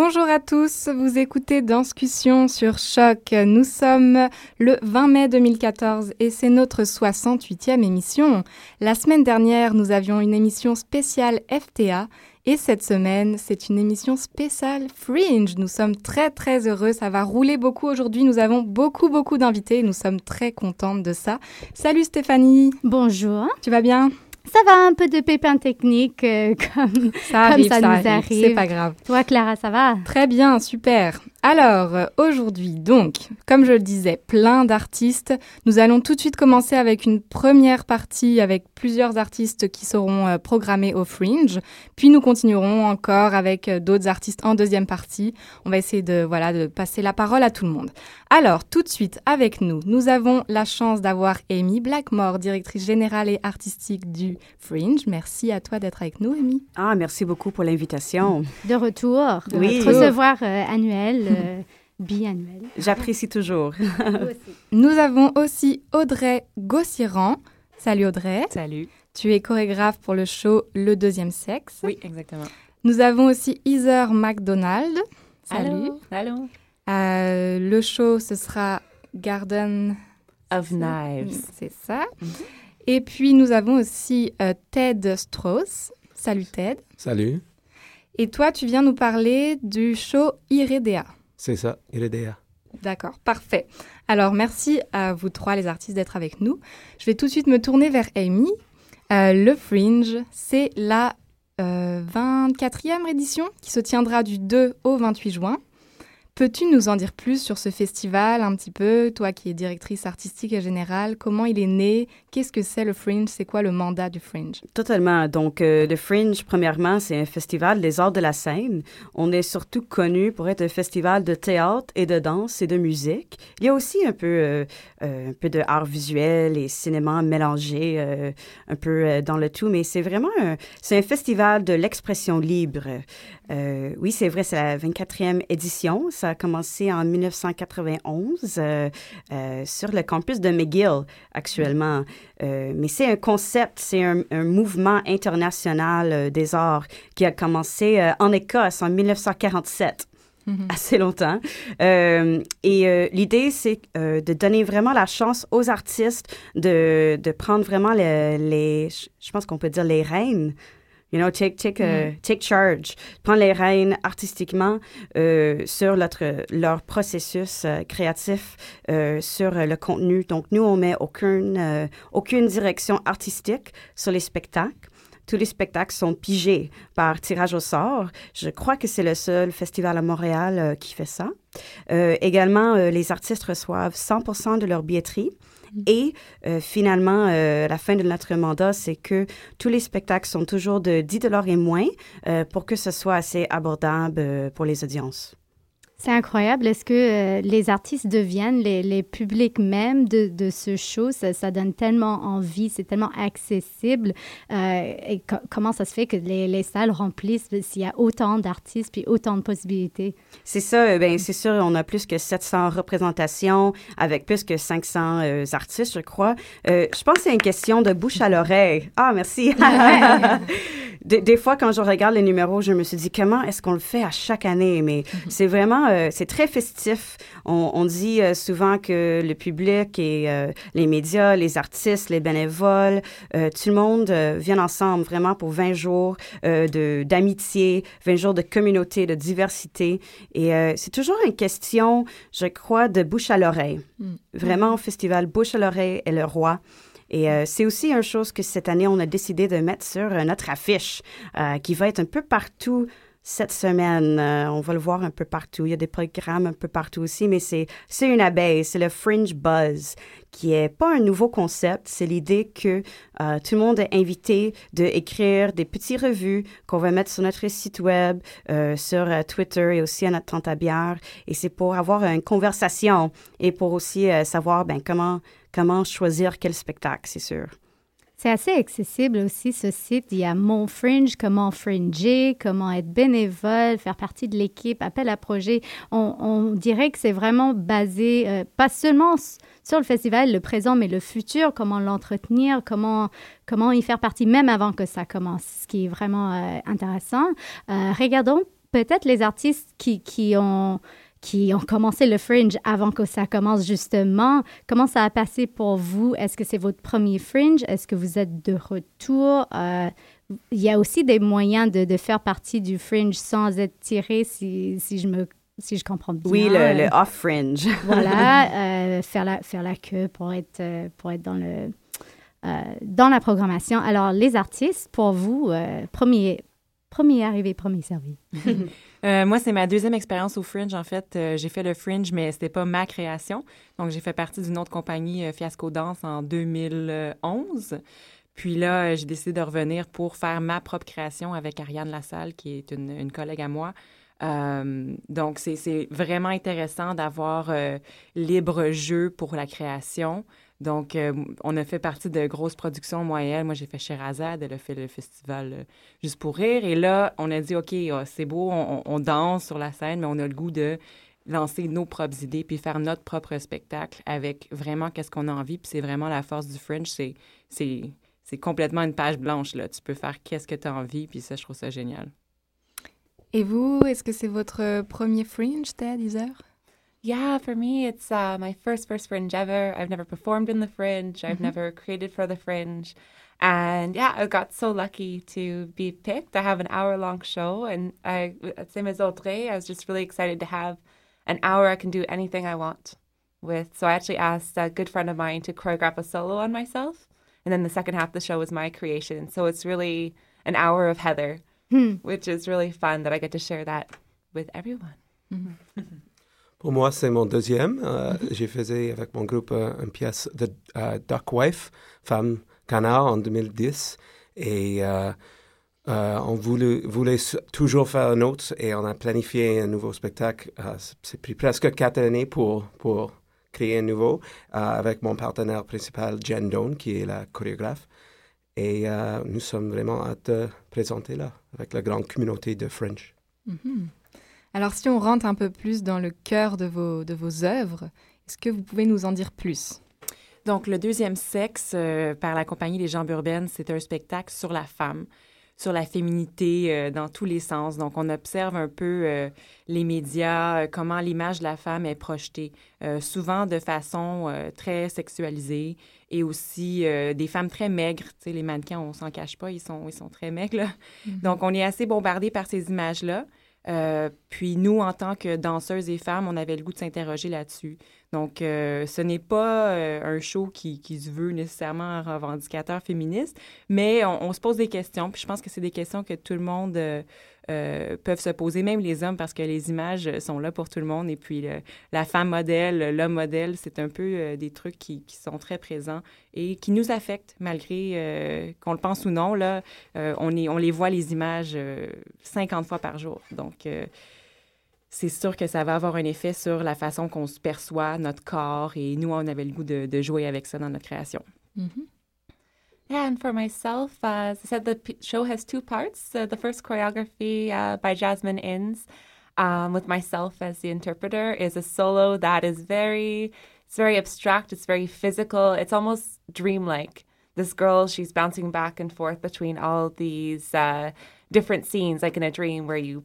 Bonjour à tous, vous écoutez Danscussion sur Choc. Nous sommes le 20 mai 2014 et c'est notre 68e émission. La semaine dernière, nous avions une émission spéciale FTA et cette semaine, c'est une émission spéciale Fringe. Nous sommes très très heureux, ça va rouler beaucoup aujourd'hui. Nous avons beaucoup beaucoup d'invités, nous sommes très contentes de ça. Salut Stéphanie. Bonjour. Tu vas bien? Ça va, un peu de pépins techniques, euh, comme ça, arrive, ça, nous arrive. C'est pas grave. Toi, Clara, ça va? Très bien, super. Alors, euh, aujourd'hui, donc, comme je le disais, plein d'artistes. Nous allons tout de suite commencer avec une première partie avec plusieurs artistes qui seront euh, programmés au Fringe. Puis nous continuerons encore avec d'autres artistes en deuxième partie. On va essayer de, voilà, de passer la parole à tout le monde. Alors, tout de suite, avec nous, nous avons la chance d'avoir Amy Blackmore, directrice générale et artistique du Fringe. Merci à toi d'être avec nous, Amy. Ah, merci beaucoup pour l'invitation. De retour, de oui. recevoir euh, annuel. Euh, biannuel. J'apprécie toujours. Nous avons aussi Audrey Gossiran. Salut Audrey. Salut. Tu es chorégraphe pour le show Le Deuxième Sexe. Oui, exactement. Nous avons aussi Heather McDonald. Salut. Allô. Euh, le show, ce sera Garden of Knives. C'est ça. Mhm. Et puis, nous avons aussi euh, Ted Strauss. Salut Ted. Salut. Et toi, tu viens nous parler du show Iredea. C'est ça, Iredea. D'accord, parfait. Alors, merci à vous trois, les artistes, d'être avec nous. Je vais tout de suite me tourner vers Amy. Euh, le Fringe, c'est la 24e édition qui se tiendra du 2 au 28 juin. Peux-tu nous en dire plus sur ce festival un petit peu, toi qui es directrice artistique et générale, comment il est né, qu'est-ce que c'est le Fringe, c'est quoi le mandat du Fringe? Totalement. Donc euh, le Fringe, premièrement, c'est un festival des arts de la scène. On est surtout connu pour être un festival de théâtre et de danse et de musique. Il y a aussi un peu, euh, euh, un peu de art visuel et cinéma mélangé un peu dans le tout, mais c'est vraiment c'est un festival de l'expression libre. Oui, c'est vrai, c'est la 24e édition. Ça a commencé en 1991 euh, euh, sur le campus de McGill actuellement. Euh, mais c'est un concept, c'est un, mouvement international des arts qui a commencé en Écosse en 1947 mm-hmm. assez longtemps. et l'idée, c'est de donner vraiment la chance aux artistes de, de prendre vraiment les, les je pense qu'on peut dire les rênes You know, take, take, uh, mm. take charge. Prendre les rênes artistiquement euh, sur notre, leur processus euh, créatif, euh, sur le contenu. Donc, nous, on met aucune, aucune direction artistique sur les spectacles. Tous les spectacles sont pigés par tirage au sort. Je crois que c'est le seul festival à Montréal qui fait ça. également, les artistes reçoivent 100% de leur billetterie. Et euh, finalement, euh, la fin de notre mandat, c'est que tous les spectacles sont toujours de 10 dollars et moins euh, pour que ce soit assez abordable pour les audiences. C'est incroyable. Est-ce que euh, les artistes deviennent les, les publics même de, de ce show? Ça, ça, donne tellement envie, c'est tellement accessible. Euh, et comment ça se fait que les, les salles remplissent s'il y a autant d'artistes puis autant de possibilités? C'est ça. Euh, ben, c'est sûr, on a plus que 700 représentations avec plus que 500 artistes, je crois. je pense que c'est une question de bouche à l'oreille. Ah, merci. des, des, fois, quand je regarde les numéros, je me suis dit, comment est-ce qu'on le fait à chaque année? Mais mm-hmm. c'est vraiment euh, c'est très festif. On, dit euh, souvent que le public et euh, les médias, les artistes, les bénévoles, tout le monde vient ensemble vraiment pour 20 jours de d'amitié, 20 jours de communauté, de diversité. Et c'est toujours une question, je crois, de bouche à l'oreille. Mm. Vraiment, au festival Bouche à l'oreille est le roi. Et c'est aussi une chose que cette année, on a décidé de mettre sur notre affiche, qui va être un peu partout cette semaine. Euh, on va le voir un peu partout. Il y a des programmes un peu partout aussi, mais c'est, c'est une abeille, c'est le Fringe Buzz, qui est pas un nouveau concept. C'est l'idée que euh, tout le monde est invité d'écrire des petites revues qu'on va mettre sur notre site web, euh, sur Twitter et aussi à notre tente à bière. Et c'est pour avoir une conversation et pour aussi savoir ben, comment, comment choisir quel spectacle, c'est sûr. C'est assez accessible aussi, ce site. Il y a Mon Fringe, comment fringer, comment être bénévole, faire partie de l'équipe, appel à projet. On, dirait que c'est vraiment basé, euh, pas seulement sur le festival, le présent, mais le futur, comment l'entretenir, comment, comment y faire partie, même avant que ça commence, ce qui est vraiment euh, intéressant. Euh, regardons peut-être les artistes qui, qui ont qui ont commencé le fringe avant que ça commence justement. Comment ça a passé pour vous? Est-ce que c'est votre premier fringe? Est-ce que vous êtes de retour? Euh, il y a aussi des moyens de, de, faire partie du fringe sans être tiré, si, si je me si je comprends bien. Oui, le, le off-fringe. voilà, euh, faire, la, faire la queue pour être, euh, pour être dans, le, euh, dans la programmation. Alors, les artistes, pour vous, euh, premier, premier arrivé, premier servi. Euh, moi, c'est ma deuxième expérience au Fringe. En fait, euh, j'ai fait le Fringe, mais c'était pas ma création. Donc, j'ai fait partie d'une autre compagnie, euh, Fiasco Danse, en 2011. Puis là, j'ai décidé de revenir pour faire ma propre création avec Ariane Lassalle, qui est une, une collègue à moi. Donc, c'est vraiment intéressant d'avoir libre jeu pour la création. Donc, euh, on a fait partie de grosses productions moyennes. Moi, j'ai fait Sherazade, elle a fait le festival euh, Juste pour rire. Et là, on a dit, OK, oh, c'est beau, on, danse sur la scène, mais on a le goût de lancer nos propres idées puis faire notre propre spectacle avec vraiment qu'est-ce qu'on a envie. Puis c'est vraiment la force du Fringe, c'est c'est complètement une page blanche, là. Tu peux faire qu'est-ce que tu as envie, puis ça, je trouve ça génial. Et vous, est-ce que c'est votre premier Fringe, Ted, Iser? Yeah, for me, it's uh, my first first fringe ever. I've never performed in the fringe. I've mm-hmm. never created for the fringe, and yeah, I got so lucky to be picked. I have an hour long show, and I same as Audrey. I was just really excited to have an hour I can do anything I want with. So I actually asked a good friend of mine to choreograph a solo on myself, and then the second half of the show was my creation. So it's really an hour of Heather, hmm. which is really fun that I get to share that with everyone. Mm-hmm. Pour moi, c'est mon deuxième. Euh. J'ai fait avec mon groupe euh, une pièce de uh, Duck Wife, Femme Canard, en 2010. Et euh, euh, on voulait, toujours faire un autre et on a planifié un nouveau spectacle. Euh, c'est pris presque quatre années pour, créer un nouveau avec mon partenaire principal, Jen Doan, qui est la chorégraphe. Et nous sommes vraiment à te présenter là, avec la grande communauté de French. Mm-hmm. Alors si on rentre un peu plus dans le cœur de vos, de vos œuvres, est-ce que vous pouvez nous en dire plus? Donc, le deuxième sexe, euh, par la compagnie Les Jambes Urbaines, c'est un spectacle sur la femme, sur la féminité euh, dans tous les sens. Donc, on observe un peu euh, les médias, comment l'image de la femme est projetée, souvent de façon très sexualisée et aussi des femmes très maigres. Tu sais, les mannequins, on s'en cache pas, ils sont, ils sont très maigres. Mm-hmm. Donc, on est assez bombardé par ces images-là. Euh, puis nous, en tant que danseuses et femmes, on avait le goût de s'interroger là-dessus. Donc, euh, ce n'est pas euh, un show qui, se veut nécessairement un revendicateur féministe, mais on, on, se pose des questions. Puis je pense que c'est des questions que tout le monde euh, peuvent se poser, même les hommes, parce que les images sont là pour tout le monde. Et puis, la femme modèle, l'homme modèle, c'est un peu euh, des trucs qui, sont très présents et qui nous affectent, malgré euh, qu'on le pense ou non. Là, on, est, on les voit, les images, 50 fois par jour. Donc, c'est sûr que ça va avoir un effet sur la façon qu'on se perçoit, notre corps. Et nous, on avait le goût de, jouer avec ça dans notre création. Mm -hmm. Yeah, and for myself, uh, as I said, the show has two parts. Uh, the first choreography uh, by Jasmine Inns, um, with myself as the interpreter, is a solo that is very, it's very abstract. It's very physical. It's almost dreamlike. This girl, she's bouncing back and forth between all these uh, different scenes, like in a dream where you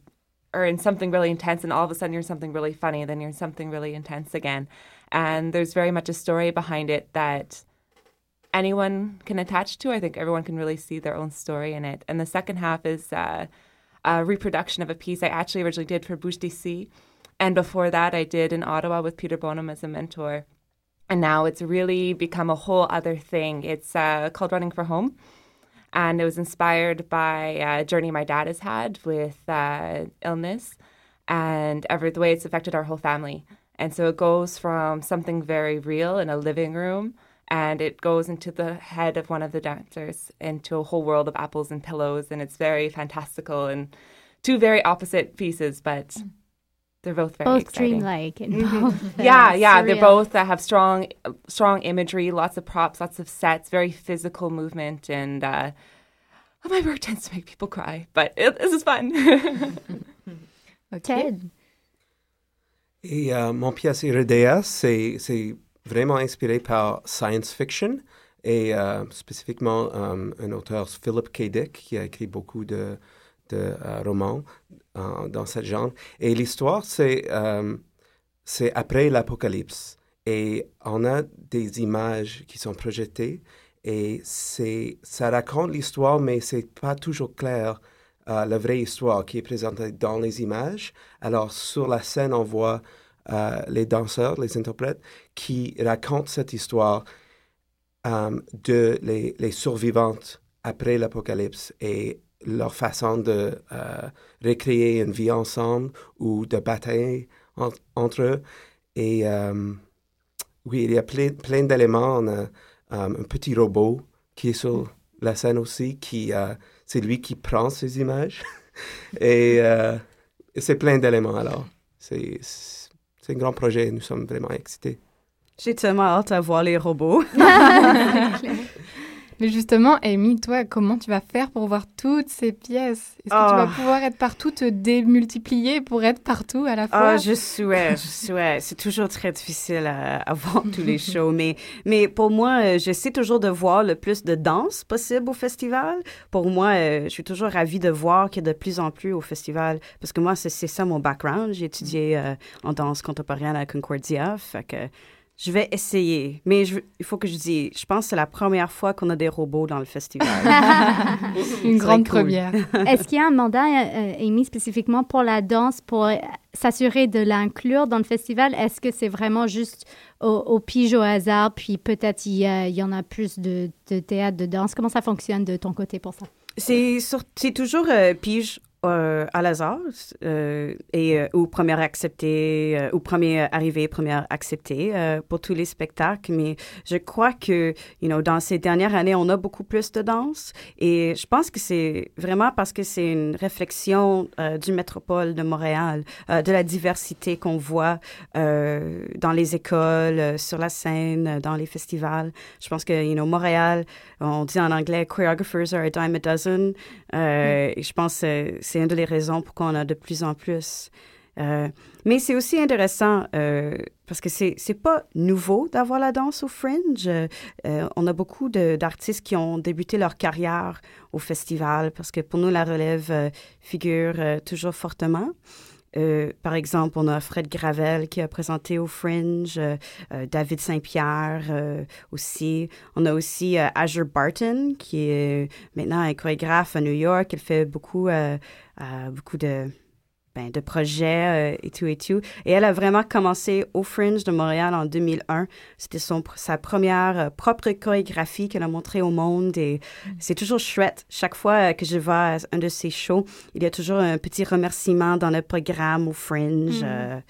are in something really intense, and all of a sudden you're in something really funny, then you're in something really intense again. And there's very much a story behind it that anyone can attach to. I think everyone can really see their own story in it. And the second half is uh, a reproduction of a piece I actually originally did for Bouche d'ici. And before that, I did in Ottawa with Peter Bonham as a mentor. And now it's really become a whole other thing. It's uh, called Running for Home. And it was inspired by a journey my dad has had with uh, illness and ever the way it's affected our whole family. And so it goes from something very real in a living room and it goes into the head of one of the dancers into a whole world of apples and pillows and it's very fantastical and two very opposite pieces but they're both very both exciting. dreamlike and mm-hmm. both yeah yeah surreal. they both uh, have strong strong imagery lots of props lots of sets very physical movement and uh, oh, my work tends to make people cry but it, this is fun okay Ted. Et euh, mon pièce Iridea, c'est vraiment inspiré par science fiction et euh, spécifiquement euh, un auteur, Philip K. Dick, qui a écrit beaucoup de, de roman dans ce genre. Et l'histoire, c'est c'est après l'Apocalypse. Et on a des images qui sont projetées et c'est, ça raconte l'histoire, mais c'est pas toujours clair euh, la vraie histoire qui est présentée dans les images. Alors sur la scène, on voit euh, les danseurs, les interprètes, qui racontent cette histoire euh, de les, survivantes après l'apocalypse et leur façon de recréer une vie ensemble ou de batailler entre eux. Et oui, il y a plein, plein d'éléments. On a euh, un petit robot qui est sur la scène aussi, qui euh, c'est lui qui prend ces images. et euh, c'est plein d'éléments alors. C'est un grand projet, nous sommes vraiment excités. J'ai tellement hâte à voir les robots. Mais justement, Amy, toi, comment tu vas faire pour voir toutes ces pièces? Est-ce que tu vas ah. pouvoir être partout, te démultiplier pour être partout à la fois? Ah, je souhaite, je souhaite. C'est toujours très difficile à, voir tous les shows, mais, mais pour moi, euh, j'essaie toujours de voir le plus de danse possible au festival. Pour moi, euh, je suis toujours ravie de voir qu'il y a de plus en plus au festival, parce que moi, c'est ça mon background. J'ai étudié euh, en danse contemporaine à Concordia, fait que je vais essayer, mais il faut que je dise, je pense que c'est la première fois qu'on a des robots dans le festival. Une grande première. Est-ce qu'il y a un mandat euh, émis spécifiquement pour la danse pour euh, s'assurer de l'inclure dans le festival? Est-ce que c'est vraiment juste au, pige au hasard, puis peut-être il, y en a plus de, théâtre, de danse? Comment ça fonctionne de ton côté pour ça? C'est toujours euh, pige euh, à hasard euh, et euh, ou première acceptée ou premier arrivé première acceptée pour tous les spectacles. Mais je crois que you know dans ces dernières années on a beaucoup plus de danse. Et je pense que c'est vraiment parce que c'est une réflexion du métropole de Montréal de la diversité qu'on voit dans les écoles sur la scène dans les festivals. Je pense que you know Montréal on dit en anglais choreographers are a dime a dozen. Mm. je pense que c'est une des raisons pourquoi on a de plus en plus. Euh, mais c'est aussi intéressant euh, parce que c'est c'est pas nouveau d'avoir la danse au Fringe. Euh, on a beaucoup d'artistes qui ont débuté leur carrière au festival parce que pour nous la relève figure toujours fortement. Euh, par exemple, on a Fred Gravel qui a présenté au Fringe, euh, euh, David Saint-Pierre aussi. On a aussi Azure Barton qui est maintenant un chorégraphe à New York. Elle fait beaucoup, beaucoup de ben, de projets euh, et tout et tout. Et elle a vraiment commencé au Fringe de Montréal en 2001. C'était son sa première euh, propre chorégraphie qu'elle a montrée au monde et mm. c'est toujours chouette. Chaque fois euh, que je vais à un de ses shows, il y a toujours un petit remerciement dans le programme au Fringe mm.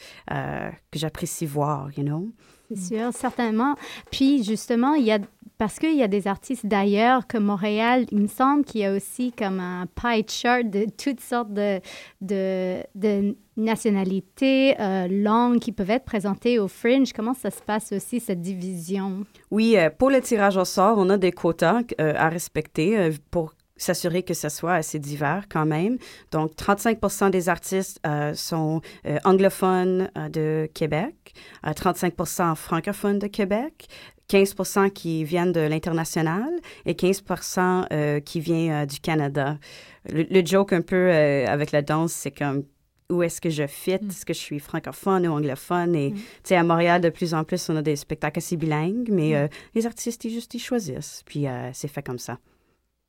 que j'apprécie voir, you know? C'est sûr, certainement. Puis justement, il y a parce qu'il y a des artistes d'ailleurs que Montréal, il me semble qu'il y a aussi comme un pie chart de toutes sortes de, nationalités, euh, langues qui peuvent être présentées au Fringe. Comment ça se passe aussi, cette division? Oui, euh, pour le tirage au sort, on a des quotas euh, à respecter pour s'assurer que ce soit assez divers quand même. Donc, 35% des artistes sont anglophones de Québec, 35% francophones de Québec, 15% qui viennent de l'international et 15% euh, qui viennent euh, du Canada. Le, joke un peu euh, avec la danse, c'est comme où est-ce que je fit? Mm. Est-ce que je suis francophone ou anglophone? Et mm. tu sais, à Montréal, de plus en plus, on a des spectacles assez bilingues, mais mm. les artistes, ils juste, ils choisissent. Puis c'est fait comme ça.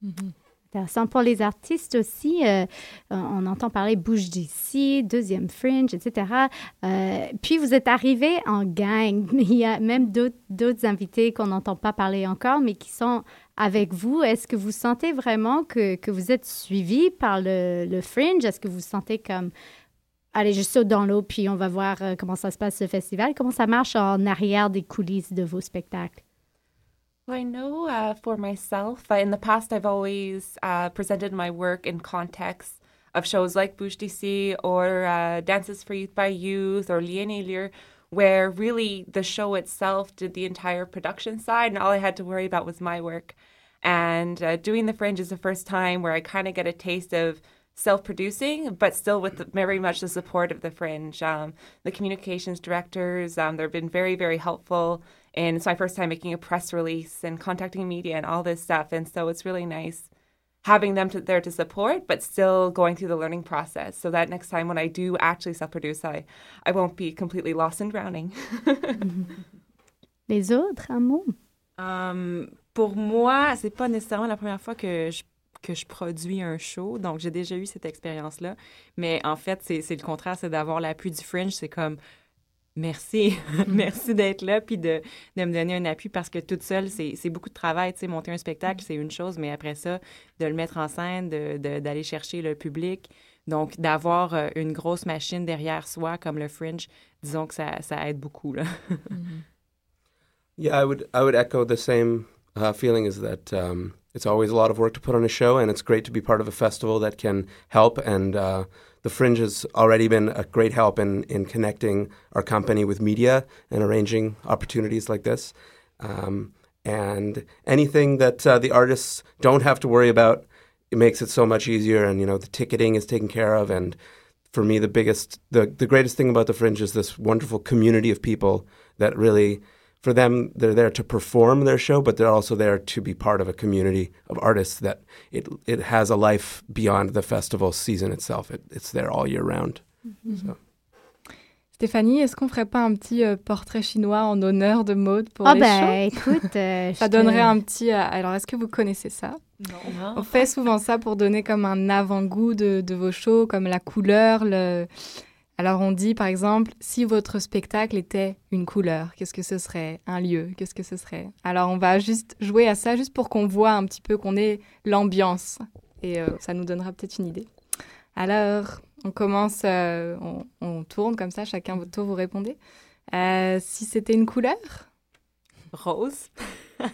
Mm-hmm intéressant. Pour les artistes aussi, euh, on entend parler Bouge d'ici, Deuxième Fringe, etc. Euh, puis vous êtes arrivé en gang. Il y a même d'autres invités qu'on n'entend pas parler encore, mais qui sont avec vous. Est-ce que vous sentez vraiment que, que vous êtes suivi par le, le Fringe? Est-ce que vous sentez comme allez, je saute dans l'eau, puis on va voir euh, comment ça se passe ce festival? Comment ça marche en arrière des coulisses de vos spectacles? I know uh, for myself, uh, in the past, I've always uh, presented my work in context of shows like Bouche d'ici or uh, Dances for Youth by Youth or Lien Lire, where really the show itself did the entire production side, and all I had to worry about was my work. And uh, doing the Fringe is the first time where I kind of get a taste of self-producing, but still with the, very much the support of the Fringe. Um, the communications directors, um, they've been very, very helpful and it's my first time making a press release and contacting media and all this stuff. And so it's really nice having them to, there to support, but still going through the learning process so that next time when I do actually self produce, I, I won't be completely lost and drowning. Les autres, un mot? Um, pour moi, c'est pas nécessairement la première fois que je, que je produis un show, donc j'ai déjà eu cette expérience-là. Mais en fait, c'est le contraire, c'est d'avoir l'appui du Fringe. C'est comme merci, merci d'être là, puis de, de, me donner un appui parce que toute seule, c'est beaucoup de travail. Tu sais, monter un spectacle, c'est une chose, mais après ça, de le mettre en scène, d'aller de, chercher le public. Donc, d'avoir euh, une grosse machine derrière soi comme le Fringe, disons que ça, ça aide beaucoup. Là. Mm-hmm. Yeah, I would I would echo the same uh, feeling. Is that um, it's always a lot of work to put on a show, and it's great to be part of a festival that can help. And uh, the Fringe has already been a great help in in connecting our company with media and arranging opportunities like this. Um, and anything that uh, the artists don't have to worry about, it makes it so much easier. And you know, the ticketing is taken care of, and for me, the biggest, the the greatest thing about the Fringe is this wonderful community of people that really for them, they're there to perform their show, but they're also there to be part of a community of artists that it, it has a life beyond the festival season itself. It, it's there all year round. Mm-hmm. So. Stéphanie, est-ce qu'on ferait pas un petit euh, portrait chinois en honneur de Maude pour oh les ben, shows? écoute, euh, ça donnerait un petit. Euh, alors, est-ce que vous connaissez ça? Non. On fait souvent ça pour donner comme un avant-goût de, de, vos shows, comme la couleur, le, alors on dit par exemple, si votre spectacle était une couleur, qu'est-ce que ce serait? Un lieu, qu'est-ce que ce serait? Alors on va juste jouer à ça, juste pour qu'on voit un petit peu qu'on ait l'ambiance. Et euh, ça nous donnera peut-être une idée. Alors, on commence, euh, on, on, tourne comme ça, chacun votre tour, vous répondez. Euh, si c'était une couleur? Rose.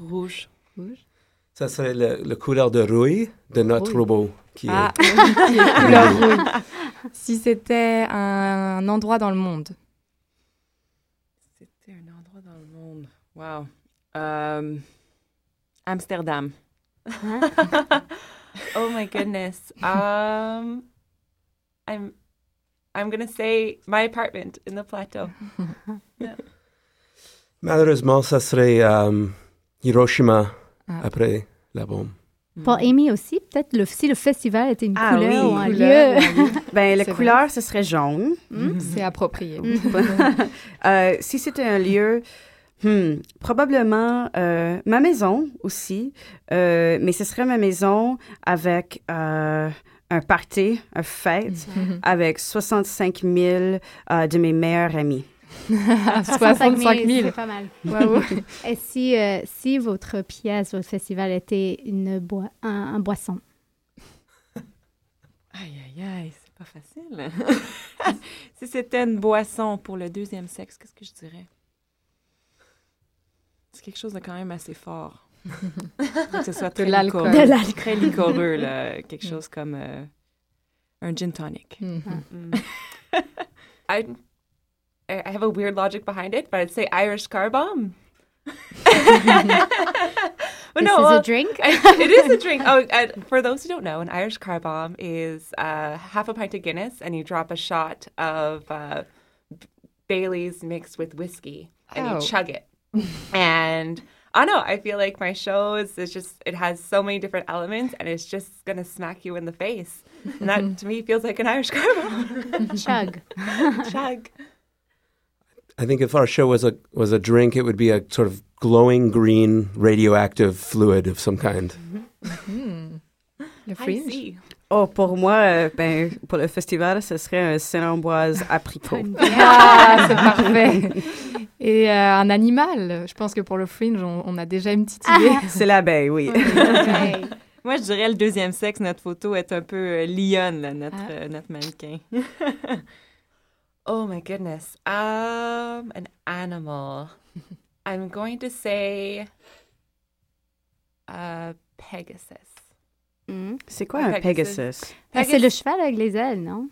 Rouge. Rouge. Ça serait le, le couleur de rouille de notre Rouille. robot. Qui Ah, est... couleur rouge. Si c'était un endroit dans le monde C'était un endroit dans le monde. Wow. Um, Amsterdam. oh my goodness. Um, I'm I'm gonna say my apartment in the plateau. yeah. Malheureusement, ça serait um, Hiroshima Ah. après la bombe. Pour Amy aussi, peut-être le, si le festival était une Ah couleur oui, ou un couleur, lieu. Ben, la couleur, ce serait jaune. Hmm? C'est approprié. Euh, si c'était un lieu, hmm, probablement euh, ma maison aussi, euh, mais ce serait ma maison avec euh, un party, un fête, avec 65 000 euh, de mes meilleurs amis. 65 000. C'est pas mal. Et si, euh, si votre pièce, votre festival était une boi un, un boisson? Aïe, aïe, aïe, c'est pas facile. si c'était une boisson pour le deuxième sexe, qu'est-ce que je dirais? C'est quelque chose de quand même assez fort. Faut que ce soit très. De l'alcool. Très liquoreux, là. Quelque chose comme euh, un gin tonic. Mhm. Mm. I I have a weird logic behind it, but I'd say Irish car bomb. but This no, is well, a drink? I- it is a drink. Oh, and for those who don't know, an Irish car bomb is uh, half a pint of Guinness, and you drop a shot of uh, Bailey's mixed with whiskey, and Oh. you chug it. and I know. I feel like my show is it's just it has so many different elements, and it's just gonna smack you in the face. And that to me feels like an Irish car bomb. Chug. chug. I think if our show was a was a drink, it would be a sort of glowing green radioactive fluid of some kind. Hmm. Le I fringe. see. Oh, pour moi, euh, ben, pour le festival, ce serait un Saint-Ambroise apricot. Ah, c'est parfait. Et euh, un animal. Je pense que pour le fringe, on, on a déjà une petite idée. C'est l'abeille, oui. Ouais. Moi, je dirais le deuxième sexe, notre photo est un peu euh, lionne, là, notre, Ah. euh, notre mannequin. Oh my goodness. Um, an animal. I'm going to say uh, Pegasus. Hmm. C'est quoi un Pegasus. Pegasus? Ah, c'est le cheval avec les ailes, non?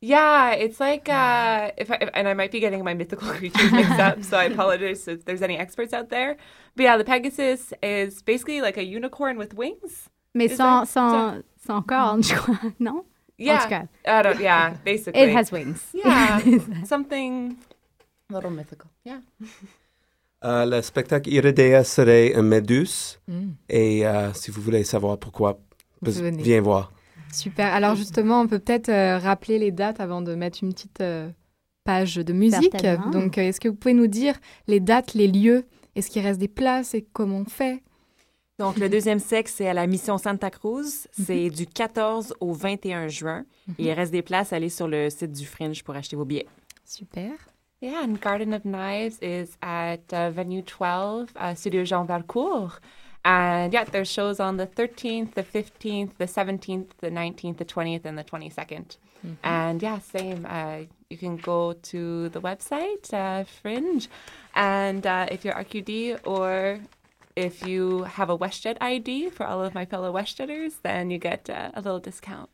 Yeah, it's like uh, if, I, if and I might be getting my mythical creatures mixed up, so I apologize if there's any experts out there. But yeah, the Pegasus is basically like a unicorn with wings. Mais sans, that- sans, sans cornes, je crois, non? Yeah, I don't. Yeah, basically. it has wings. Yeah, something a little mythical. Yeah. Euh, le spectacle Iridea serait un méduse. Mm. Et euh, si vous voulez savoir pourquoi, Venez. viens voir. Super. Alors justement, on peut peut-être euh, rappeler les dates avant de mettre une petite euh, page de musique. Donc, euh, est-ce que vous pouvez nous dire les dates, les lieux? Est-ce qu'il reste des places? Et comment on fait? Donc, le deuxième sexe, c'est à la mission Santa Cruz. C'est du 14 au 21 juin. Et il reste des places. Allez sur le site du Fringe pour acheter vos billets. Super. Yeah, and Garden of Knives is at uh, Venue 12, uh, Studio Jean Valcourt. And yeah, there's shows on the 13th, the 15th, the 17th, the 19th, the 20th, and the 22nd. And yeah, same. Uh, you can go to the website, uh, Fringe. And uh, if you're RQD or if you have a WestJet ID for all of my fellow WestJetters, then you get uh, a little discount.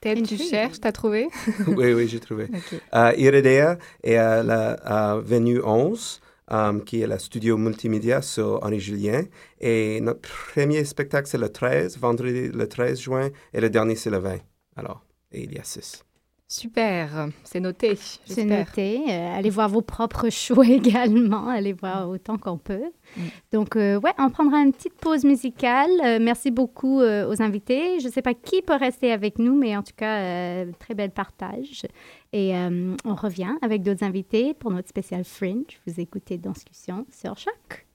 Ted, tu cherches, t'as trouvé? Oui, oui, j'ai trouvé. Ok. Euh, Iridea est à la à Venue 11, euh, qui est la studio multimédia sur Henri Julien. Et notre premier spectacle, c'est le 13, vendredi le 13 juin, et le dernier, c'est le 20. Alors, et il y a six. Super. C'est noté. C'est noté. Euh, allez voir vos propres choix également. Allez voir autant qu'on peut. Mm. Donc, euh, ouais, on prendra une petite pause musicale. Euh, merci beaucoup aux invités. Je ne sais pas qui peut rester avec nous, mais en tout cas, très bel partage. Et on revient avec d'autres invités pour notre spécial Fringe. Vous écoutez Discussion sur Choc.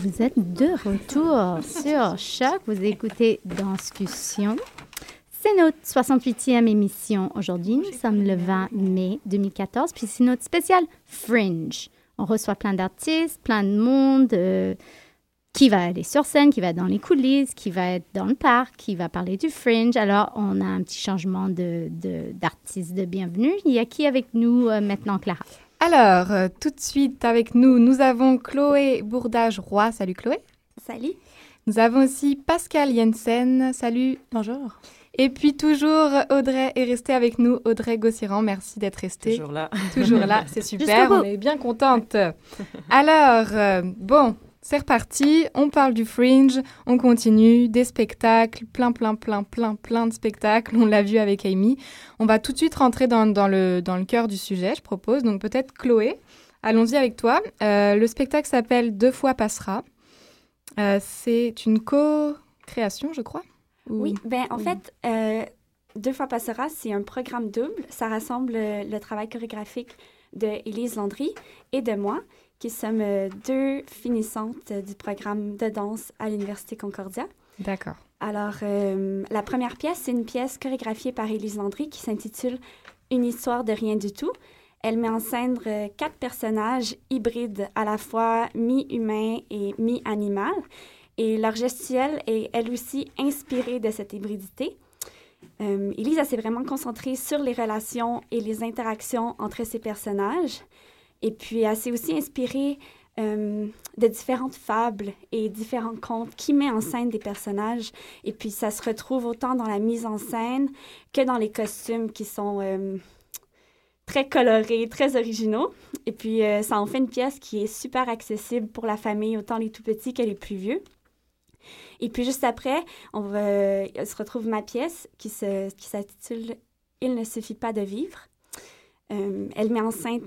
Vous êtes de retour sur Choc. Vous écoutez Danscussion. C'est notre 68e émission aujourd'hui. Nous sommes le 20 mai 2014, puis c'est notre spécial Fringe. On reçoit plein d'artistes, plein de monde euh, qui va aller sur scène, qui va dans les coulisses, qui va être dans le parc, qui va parler du Fringe. Alors, on a un petit changement d'artiste de, de, bienvenue. Il y a qui avec nous euh, maintenant, Clara? Alors, euh, tout de suite avec nous, nous avons Chloé Bourdage-Roy. Salut Chloé. Salut. Nous avons aussi Pascal Jensen. Salut. Bonjour. Et puis toujours, Audrey est restée avec nous. Audrey Gossiran, merci d'être restée. Toujours là. Toujours là, c'est super, on est bien contente. Alors, euh, bon, c'est reparti, on parle du fringe, on continue, des spectacles, plein, plein, plein, plein, plein de spectacles, on l'a vu avec Amy. On va tout de suite rentrer dans, dans, le, dans le cœur du sujet, je propose. Donc peut-être Chloé, allons-y avec toi. Euh, le spectacle s'appelle Deux fois passera. Euh, c'est une co-création, je crois. Ou... Oui, ben en fait, euh, Deux fois passera, c'est un programme double. Ça rassemble le travail chorégraphique de Élise Landry et de moi qui sommes deux finissantes du programme de danse à l'Université Concordia. D'accord. Alors, euh, la première pièce, c'est une pièce chorégraphiée par Élise Landry qui s'intitule Une histoire de rien du tout. Elle met en scène quatre personnages hybrides, à la fois mi-humain et mi-animal. Et leur gestuelle est elle aussi inspirée de cette hybridité. Euh, Élise s'est vraiment concentrée sur les relations et les interactions entre ces personnages. Et puis, elle s'est aussi inspirée euh, de différentes fables et différents contes qui met en scène des personnages. Et puis, ça se retrouve autant dans la mise en scène que dans les costumes qui sont euh, très colorés, très originaux. Et puis, euh, ça en fait une pièce qui est super accessible pour la famille, autant les tout petits que les plus vieux. Et puis, juste après, on va, se retrouve ma pièce qui s'intitule qui Il ne suffit pas de vivre. elle met en scène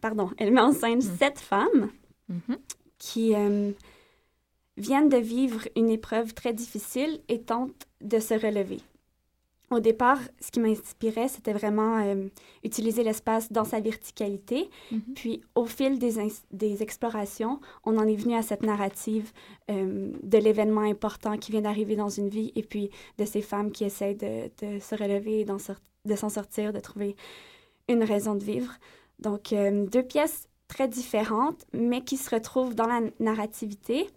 pardon, elle met en scène mmh. sept femmes mmh. qui euh, viennent de vivre une épreuve très difficile et tentent de se relever. Au départ, ce qui m'inspirait, c'était vraiment euh, utiliser l'espace dans sa verticalité. Mmh. Puis, au fil des, des, explorations, on en est venu à cette narrative euh, de l'événement important qui vient d'arriver dans une vie et puis de ces femmes qui essayent de, de se relever, de s'en sortir, de trouver une raison de vivre. Donc, euh, deux pièces très différentes, mais qui se retrouvent dans la narrativité.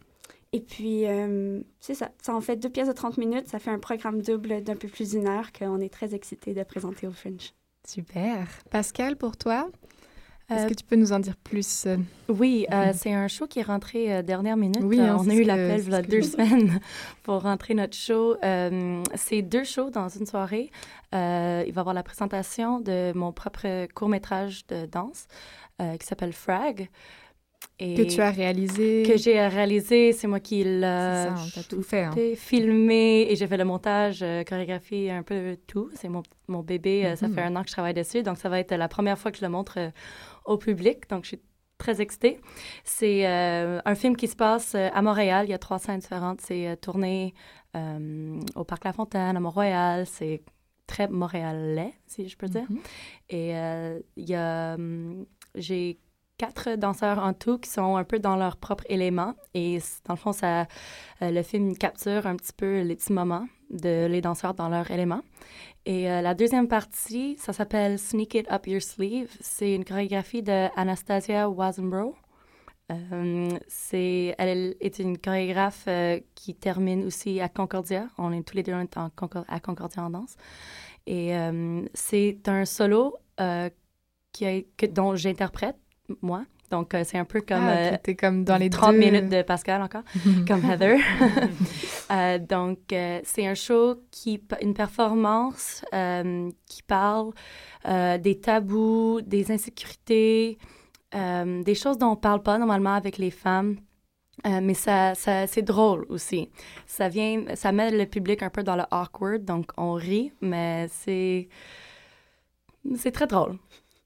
Et puis, euh, c'est ça. Ça en fait deux pièces de 30 minutes. Ça fait un programme double d'un peu plus d'une heure qu'on est très excités de présenter au Fringe. Super. Pascal, pour toi, est-ce que tu peux nous en dire plus? Oui, euh, c'est un show qui est rentré euh, dernière minute. Oui, hein, on a eu l'appel il y a deux semaines pour rentrer notre show. Euh, c'est deux shows dans une soirée. il va y avoir la présentation de mon propre court-métrage de danse qui s'appelle Frag. Et que tu as réalisé. Que j'ai réalisé, c'est moi qui l'ai tout fait. Hein. filmé et j'ai fait le montage, euh, chorégraphie, un peu tout. C'est mon, mon, bébé, euh, ça fait un an que je travaille dessus, donc ça va être la première fois que je le montre euh, au public, donc je suis très excitée. C'est un film qui se passe à Montréal, il y a trois scènes différentes. C'est tourné au Parc La Fontaine, à Mont-Royal, c'est très montréalais, si je peux dire. Et il y a... Hum, j'ai quatre danseurs en tout qui sont un peu dans leur propre élément. Et dans le fond, ça, euh, le film capture un petit peu les petits moments de les danseurs dans leur élément. Et euh, la deuxième partie, ça s'appelle Sneak It Up Your Sleeve. C'est une chorégraphie de Anastasia. Euh, c'est, elle est une chorégraphe qui termine aussi à Concordia. On est tous les deux à Concordia en danse. Et c'est un solo que, dont j'interprète moi. Donc, euh, c'est un peu comme, ah, euh, comme dans les 30 deux... minutes de Pascal encore, comme Heather. euh, donc, c'est un show qui, une performance qui parle des tabous, des insécurités, des choses dont on parle pas normalement avec les femmes. mais ça, ça c'est drôle aussi. Ça vient, ça met le public un peu dans le awkward, donc on rit, mais c'est, c'est très drôle.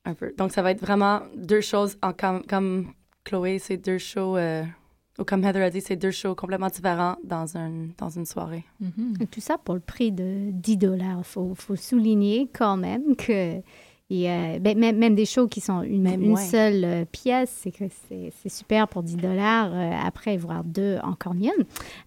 Un peu. Donc, ça va être vraiment deux choses, en, comme, comme Chloé, c'est deux shows, euh, ou comme Heather a dit, c'est deux shows complètement différents dans, un, dans une soirée. Mm -hmm. Tout ça pour le prix de 10 dollars. Il faut, faut, souligner quand même que Et euh, ben, même, même des shows qui sont une, Même, une ouais. seule euh, pièce, c'est que c'est super pour 10 dollars. après, voir deux, encore mieux.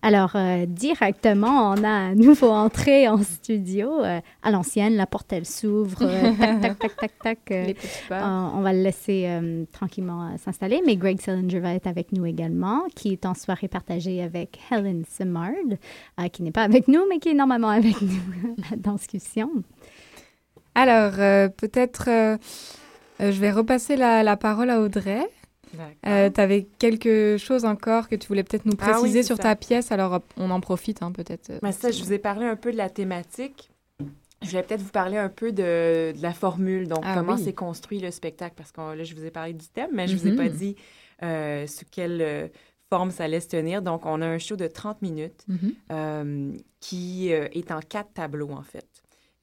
Alors, euh, directement, on a un nouveau entrée en studio. euh, à l'ancienne, la porte, elle s'ouvre. euh, tac, tac, tac, tac, tac. euh, Les petits pas. on, on va le laisser euh, tranquillement euh, s'installer. Mais Greg Sillinger va être avec nous également, qui est en soirée partagée avec Helen Simard, euh, qui n'est pas avec nous, mais qui est normalement avec nous dans discussion. Alors, euh, peut-être, euh, euh, je vais repasser la, la parole à Audrey. D'accord. tu avais quelque chose encore que tu voulais peut-être nous Ah oui, préciser sur ça. ta pièce, alors on en profite hein, peut-être. euh, Mais ça, je vous ai parlé un peu de la thématique. Je vais peut-être vous parler un peu de, de la formule, donc Ah comment oui. c'est construit le spectacle, parce que là, je vous ai parlé du thème, mais je vous ai Mhm. pas dit euh, sous quelle euh, forme ça allait se tenir. Donc, on a un show de 30 minutes Mhm. euh, qui euh, est en quatre tableaux, en fait.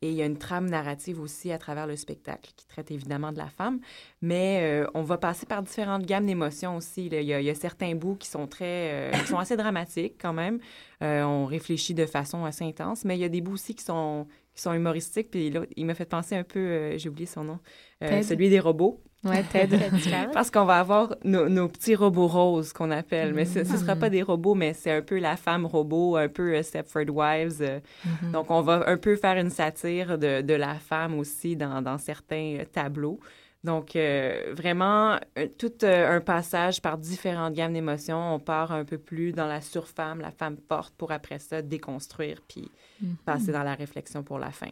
Et il y a une trame narrative aussi à travers le spectacle qui traite évidemment de la femme, mais euh, on va passer par différentes gammes d'émotions aussi. là. Il y, a, il y a certains bouts qui sont très, euh, qui sont assez dramatiques quand même. Euh, on réfléchit de façon assez intense, mais il y a des bouts aussi qui sont qui sont humoristiques. Puis là, il m'a fait penser un peu, j'ai oublié son nom, celui des robots. Ouais, Ted. Parce qu'on va avoir nos, nos petits robots roses qu'on appelle. Mais ce ne sera pas des robots, mais c'est un peu la femme robot, un peu euh, Stepford Wives. euh. Mhm. Donc, on va un peu faire une satire de, de la femme aussi dans, dans certains euh, tableaux. Donc, euh, vraiment, euh, tout euh, un passage par différentes gammes d'émotions. On part un peu plus dans la surfemme, la femme forte, pour après ça déconstruire, puis Mhm. passer dans la réflexion pour la fin.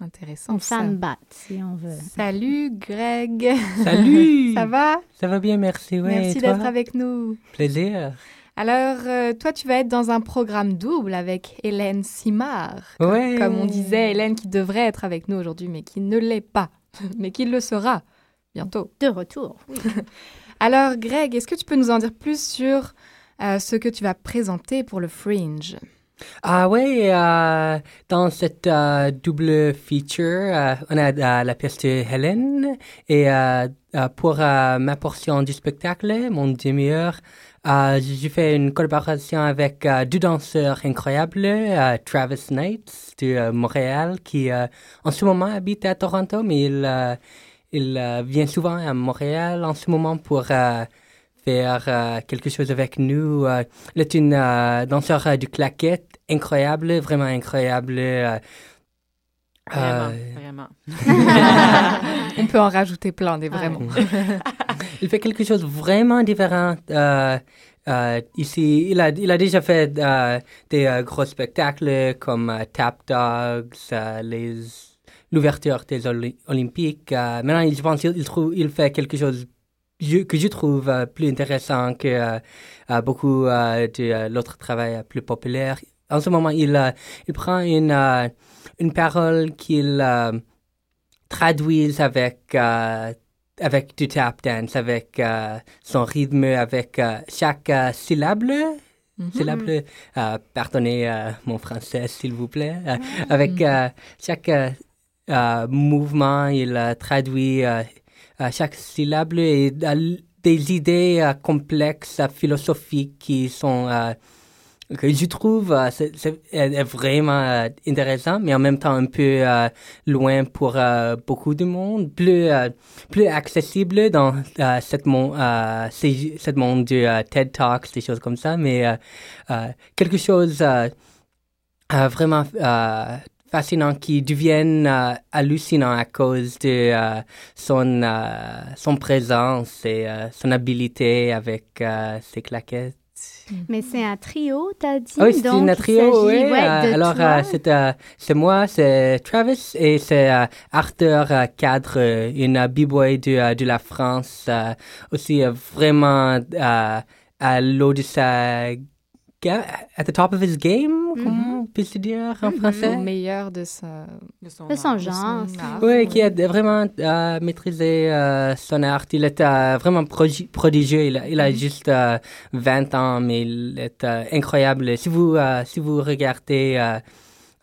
Intéressant. Une ça. femme batte, si on veut. Salut Greg. Salut ça va? Ça va bien, merci. Ouais, Merci d'être avec nous. Plaisir. Alors, euh, toi, tu vas être dans un programme double avec Hélène Simard. Ouais. Comme on disait, Hélène qui devrait être avec nous aujourd'hui, mais qui ne l'est pas, mais qui le sera bientôt. De retour. Oui. Alors, Greg, est-ce que tu peux nous en dire plus sur euh, ce que tu vas présenter pour le Fringe? Ah ouais, euh, dans cette euh, double feature, euh, on a la pièce de Helen et pour ma portion du spectacle, mon demi-heure, j'ai fait une collaboration avec deux danseurs incroyables, Travis Knight de Montréal, qui en ce moment habite à Toronto, mais il, il vient souvent à Montréal en ce moment pour faire euh, quelque chose avec nous. Euh, il est une euh, danseur euh, du claquette incroyable, vraiment incroyable. euh, Vraiment, euh, vraiment. On peut en rajouter plein, des vraiment. il fait quelque chose vraiment différent. euh, euh, ici, il a, il a déjà fait euh, des euh, gros spectacles comme euh, Tap Dogs, euh, les l'ouverture des Olympiques. Euh, maintenant, je pense qu'il il fait quelque chose je- que je trouve euh, plus intéressant que euh, euh, beaucoup de l'autre travail plus populaire. En ce moment, il, il prend une, une parole qu'il traduit avec, avec du tap dance, avec euh, son rythme, avec euh, chaque euh, syllabe. Mhm. Syllabe, pardonnez mon français, s'il vous plaît. Euh, avec euh, chaque mouvement, il traduit chaque syllabe et des idées euh, complexes, euh, philosophiques qui sont euh, que je trouve vraiment euh, intéressant, mais en même temps un peu loin pour beaucoup de monde, plus plus accessible dans cette ces- cette monde de euh, TED Talks, des choses comme ça, mais quelque chose vraiment qui devienne euh, hallucinant à cause de euh, son euh, son présence et son habileté avec ses claquettes. Mais c'est un trio, t'as dit? Oui, c'est il trio, oui. ouais, alors, c'est, c'est moi, c'est Travis et c'est Arthur Cadre, une b-boy de, de la France, aussi vraiment à l'eau de sa... At the top of his game, Mhm. comment on peut se dire en Mhm. français? Au meilleur de sa... De son De son art. genre. de son art. Oui, qui a vraiment euh, maîtrisé euh, son art. Il est euh, vraiment prodi- prodigieux. Il a, il a juste euh, 20 ans, mais il est euh, incroyable. Si vous, euh, si vous regardez euh,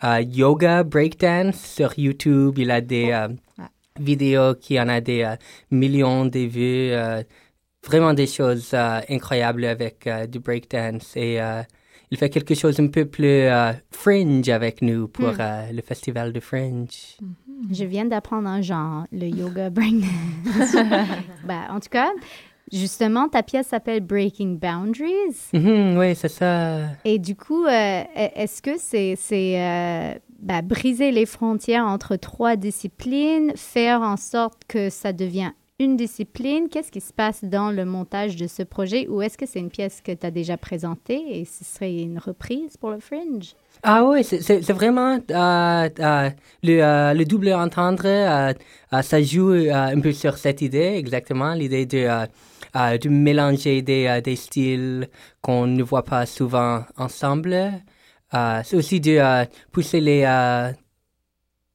euh, yoga breakdance sur YouTube, il a des euh, Ah. vidéos qui en a des euh, millions de vues. Vraiment des choses euh, incroyables avec euh, du breakdance. Et euh, il fait quelque chose un peu plus euh, fringe avec nous pour Hmm. euh, le festival de Fringe. Mhm. Je viens d'apprendre un genre, le yoga brain. ben, en tout cas, justement, ta pièce s'appelle Breaking Boundaries. Mhm, oui, c'est ça. Et du coup, euh, est-ce que c'est c'est euh, ben, briser les frontières entre trois disciplines, faire en sorte que ça devient une discipline? Qu'est-ce qui se passe dans le montage de ce projet? Ou est-ce que c'est une pièce que tu as déjà présentée et ce serait une reprise pour le Fringe? Ah oui, c'est vraiment euh, euh, le, euh, le, double entendre, ça joue un peu sur cette idée, exactement, l'idée de, de mélanger des styles qu'on ne voit pas souvent ensemble. c'est aussi de pousser les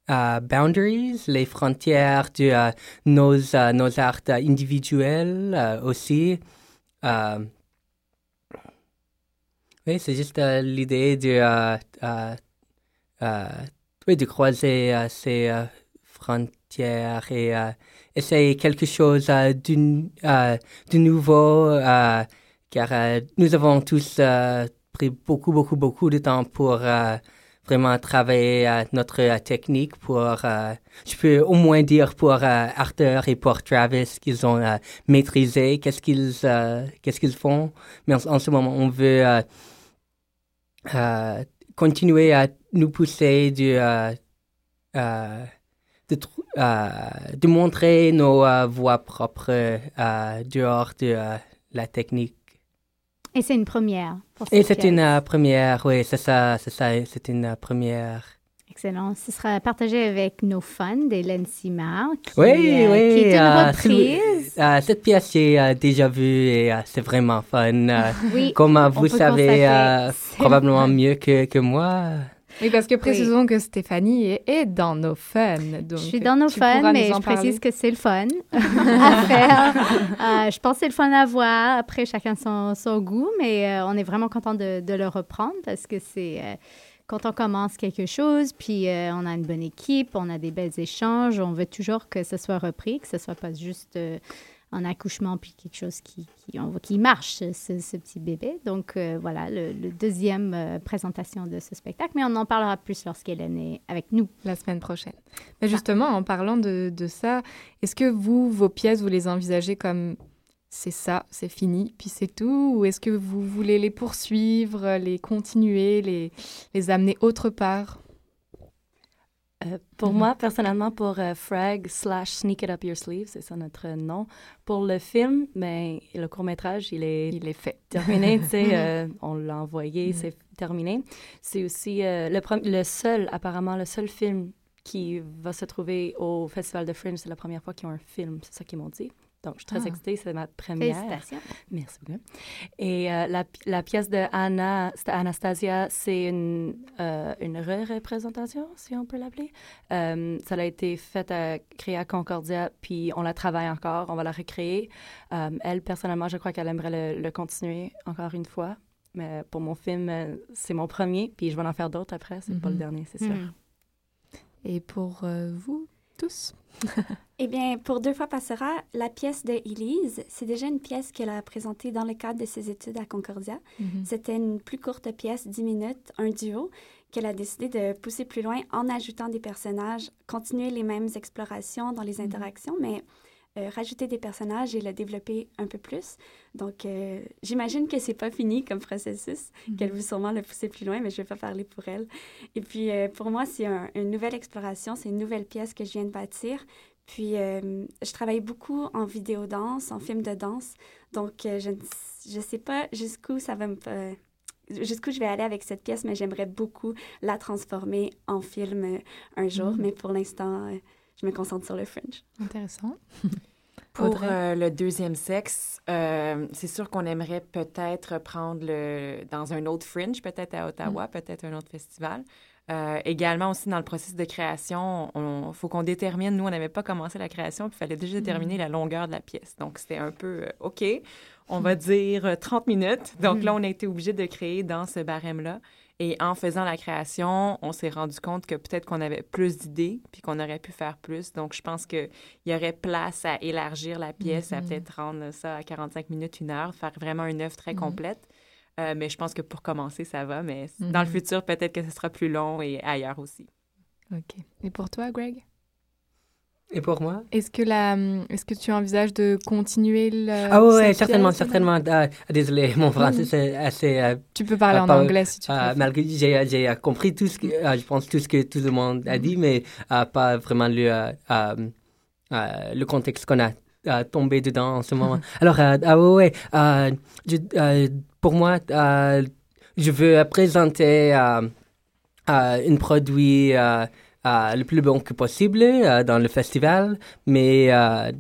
boundaries, les frontières de nos, nos arts individuels aussi. Oui, c'est juste euh, l'idée de, euh, euh, de croiser ces frontières et essayer quelque chose de nouveau, car nous avons tous pris beaucoup, beaucoup, beaucoup de temps pour vraiment travailler notre technique pour, je peux au moins dire pour Arthur et pour Travis qu'ils ont maîtrisé qu'est-ce qu'ils qu'est-ce qu'ils font. Mais en, ce moment, on veut euh, continuer à nous pousser euh, euh, de, de, montrer nos voix propres dehors de la technique. Et c'est une première. Et c'est une première, oui, c'est ça, c'est ça, c'est une première. Excellent. Ce sera partagé avec nos fans d'Hélène Simard, qui, oui, euh, oui, qui est une euh, reprise. Euh, cette pièce, j'ai déjà vue et c'est vraiment fun. oui, comme vous savez probablement mieux que, que moi. Oui, parce que précisons que Stéphanie est, est, dans nos. Donc je suis dans nos fans, mais je précise que c'est le fun à faire. je pense que c'est le fun à voir. Après, chacun son, son goût, mais on est vraiment content de, de, le reprendre parce que c'est quand on commence quelque chose, puis euh, on a une bonne équipe, on a des belles échanges, on veut toujours que ce soit repris, que ce soit pas juste euh, un accouchement puis quelque chose qui, qui, marche, ce, petit bébé. Donc euh, voilà, le, deuxième présentation de ce spectacle, mais on en parlera plus lorsqu'elle est avec nous. La semaine prochaine. Mais justement, en parlant de, de ça, est-ce que vous, vos pièces, vous les envisagez comme c'est ça, c'est fini, puis c'est tout? Ou est-ce que vous voulez les poursuivre, les continuer, les, les amener autre part? Euh, pour moi, personnellement, pour euh, Frag slash Sneak It Up Your Sleeve, c'est ça notre nom. Pour le film, ben, le court-métrage, il est, il est fait. Terminé, tu sais, euh, on l'a envoyé, mm. c'est terminé. C'est aussi le, le seul, apparemment, le seul film qui va se trouver au Festival de Fringe. C'est la première fois qu'ils ont un film, c'est ça qu'ils m'ont dit. Donc, je suis très ah. excitée, c'est ma première. Félicitations. Merci beaucoup. Et euh, la, la, pièce de Anna, Anastasia, c'est une, euh, une re-représentation, si on peut l'appeler. Euh, ça a été fait à, créé à Concordia, puis on la travaille encore, on va la recréer. elle, personnellement, je crois qu'elle aimerait le, continuer encore une fois. Mais pour mon film, c'est mon premier, puis je vais en faire d'autres après, c'est pas le mhm. dernier, c'est sûr. Mhm. Et pour vous tous? eh bien, pour Deux fois passera, la pièce de Elise, c'est déjà une pièce qu'elle a présentée dans le cadre de ses études à Concordia. Mhm. C'était une plus courte pièce, 10 minutes, un duo, qu'elle a décidé de pousser plus loin en ajoutant des personnages, continuer les mêmes explorations dans les mhm. interactions, mais euh, rajouter des personnages et le développer un peu plus. Donc, euh, j'imagine que c'est pas fini comme processus, mhm. qu'elle veut sûrement le pousser plus loin, mais je vais pas parler pour elle. Et puis, euh, pour moi, c'est une nouvelle exploration, c'est une nouvelle pièce que je viens de bâtir. Puis, je travaille beaucoup en vidéo danse, en film de danse. Donc, je ne sais pas jusqu'où ça va me jusqu'où je vais aller avec cette pièce, mais j'aimerais beaucoup la transformer en film un jour. Mhm. Mais pour l'instant, je me concentre sur le Fringe. Intéressant. Pour euh, le deuxième sexe, euh, c'est sûr qu'on aimerait peut-être prendre le dans un autre fringe, peut-être à Ottawa, mm. peut-être un autre festival. Euh, également aussi dans le processus de création, il faut qu'on détermine, nous on n'avait pas commencé la création, puis il fallait déjà déterminer mm. la longueur de la pièce. Donc c'était un peu, OK, on va dire 30 minutes. Donc là, mm. on a été obligé de créer dans ce barème-là. Et en faisant la création, on s'est rendu compte que peut-être qu'on avait plus d'idées, puis qu'on aurait pu faire plus. Donc, je pense qu'il y aurait place à élargir la pièce, à mm-hmm. peut-être rendre ça à 45 minutes, une heure, faire vraiment une œuvre très mm-hmm. complète. Euh, mais je pense que pour commencer, ça va. Mais dans le mm-hmm. futur, peut-être que ce sera plus long et ailleurs aussi. OK. Et pour toi, Greg? Et pour moi? Est-ce que, la, est-ce que tu envisages de continuer le. Ah oui, certainement, certainement. Ah, désolé, mon français, c'est assez. Euh, tu peux parler en anglais si tu veux. malgré j'ai, j'ai compris tout ce que, je pense, tout ce que tout le monde a dit, mais pas vraiment le, le contexte qu'on a tombé dedans en ce moment. Alors, ah oui, ouais, pour moi, je veux présenter un produit le plus bon que possible euh, dans le festival, mais euh,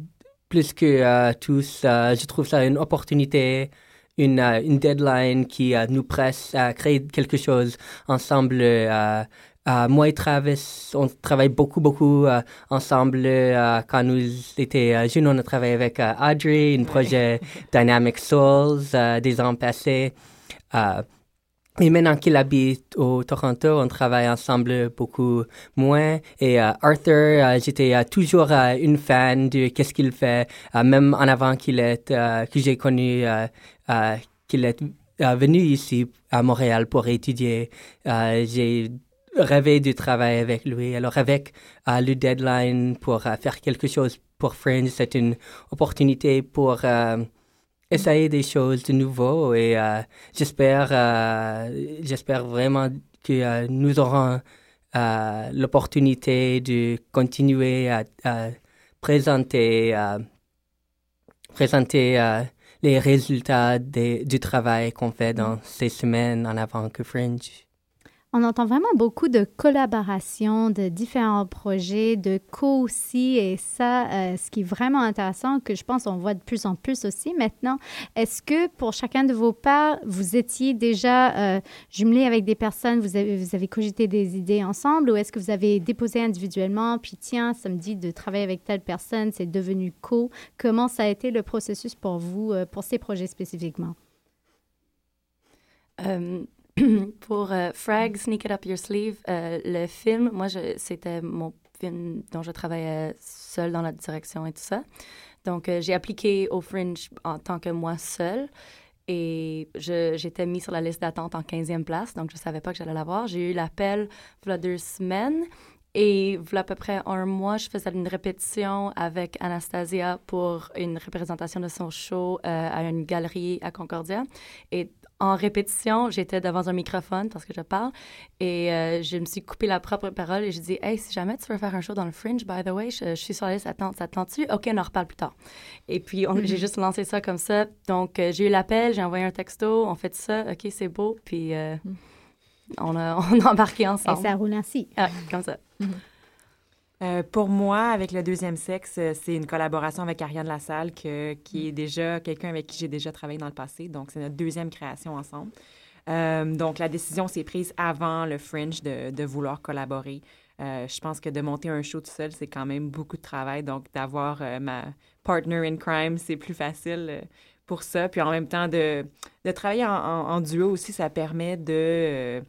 plus que euh, tous, je trouve ça une opportunité, une, une deadline qui nous presse à créer quelque chose ensemble. Moi et Travis, on travaille beaucoup, beaucoup ensemble. quand nous étions jeunes, on a travaillé avec Audrey, un projet Dynamic Souls des ans passés. Et maintenant qu'il habite au Toronto, on travaille ensemble beaucoup moins. Et euh, Arthur, euh, j'étais euh, toujours une fan de qu'est-ce qu'il fait, même en avant qu'il est, que j'ai connu qu'il est venu ici à Montréal pour étudier. j'ai rêvé de travailler avec lui. Alors avec le deadline pour faire quelque chose pour Fringe, c'est une opportunité pour essayer des choses de nouveau et euh, j'espère euh, j'espère vraiment que euh, nous aurons l'opportunité de continuer à, présenter présenter les résultats du travail qu'on fait dans ces semaines en avant que Fringe. On entend vraiment beaucoup de collaboration, de différents projets, de co aussi, et ça, euh, ce qui est vraiment intéressant, que je pense on voit de plus en plus aussi maintenant. Est-ce que pour chacun de vos parts, vous étiez déjà euh, jumelé avec des personnes, vous avez, cogité des idées ensemble, ou est-ce que vous avez déposé individuellement, puis tiens, ça me dit de travailler avec telle personne, c'est devenu co? Comment ça a été le processus pour vous, euh, pour ces projets spécifiquement? pour euh, Frag, Sneak It Up Your Sleeve, euh, le film, moi, c'était mon film dont je travaillais seule dans la direction et tout ça. Donc, euh, j'ai appliqué au Fringe en tant que moi seule. Et j'étais mise sur la liste d'attente en 15e place, donc je ne savais pas que j'allais l'avoir. J'ai eu l'appel il y a deux semaines. Et a à peu près un mois, je faisais une répétition avec Anastasia pour une représentation de son show à une galerie à Concordia. Et en répétition, j'étais devant un microphone parce que je parle et euh, je me suis coupé la propre parole et je dis Hey, si jamais tu veux faire un show dans le Fringe, by the way, je, suis sur la liste, attends, ça tu Ok, on en reparle plus tard. Et puis, j'ai mm-hmm. juste lancé ça comme ça. Donc, euh, j'ai eu l'appel, j'ai envoyé un texto, on fait ça, ok, c'est beau, puis euh, mm. on, a, on a embarqué ensemble. Et ça roule ainsi. Ah, comme ça. Mm-hmm. Euh, pour moi, avec le deuxième sexe, euh, c'est une collaboration avec Ariane Lassalle, que, qui est déjà quelqu'un avec qui j'ai déjà travaillé dans le passé. Donc, c'est notre deuxième création ensemble. Euh, donc, la décision s'est prise avant le Fringe de, vouloir collaborer. je pense que de monter un show tout seul, c'est quand même beaucoup de travail. Donc, d'avoir ma partner in crime, c'est plus facile pour ça. Puis en même temps, de, travailler en, duo aussi, ça permet de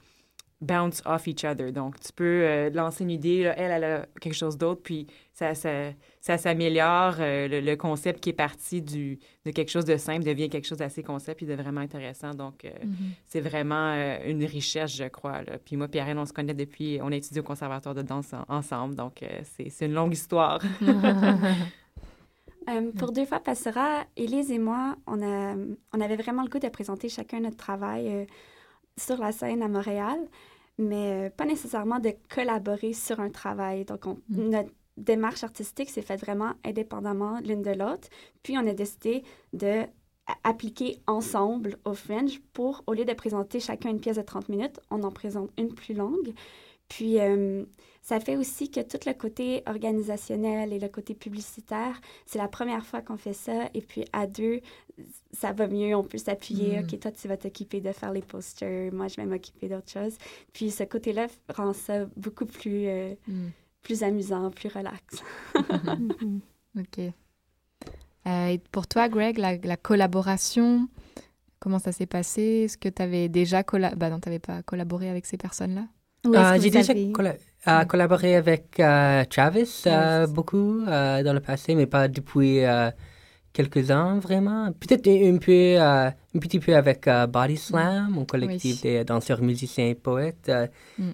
bounce off each other. Donc, tu peux euh, lancer une idée, elle, elle a quelque chose d'autre, puis ça, ça, ça s'améliore. Euh, le, concept qui est parti du, de quelque chose de simple devient quelque chose d'assez concept puis de vraiment intéressant. Donc, euh, mm-hmm. c'est vraiment une richesse, je crois. Là. Puis moi, Pierre, on se connaît depuis, on a étudié au conservatoire de danse ensemble, donc c'est une longue histoire. pour deux fois passera, Élise et moi, on, a, on avait vraiment le goût de présenter chacun notre travail sur la scène à Montréal, mais euh, pas nécessairement de collaborer sur un travail. Donc, mm. notre démarche artistique s'est faite vraiment indépendamment l'une de l'autre. Puis, on a décidé de appliquer ensemble au Fringe pour, au lieu de présenter chacun une pièce de 30 minutes, on en présente une plus longue. Puis, euh, ça fait aussi que tout le côté organisationnel et le côté publicitaire, c'est la première fois qu'on fait ça. Et puis, à deux, ça va mieux, on peut s'appuyer. Mm. OK, toi, tu vas t'occuper de faire les posters, moi, je vais m'occuper d'autres choses. Puis, ce côté-là rend ça beaucoup plus, euh, mm. plus amusant, plus relax. OK. Euh, et pour toi, Greg, la, collaboration, comment ça s'est passé? Est-ce que tu avais déjà colla bah non, pas collaboré avec ces personnes-là? Euh, j'ai déjà collaboré avec euh, Travis euh, beaucoup dans le passé, mais pas depuis quelques ans vraiment. Peut-être un peu, un petit peu avec Body Slam, mon collectif des danseurs, musiciens et poètes. Mm.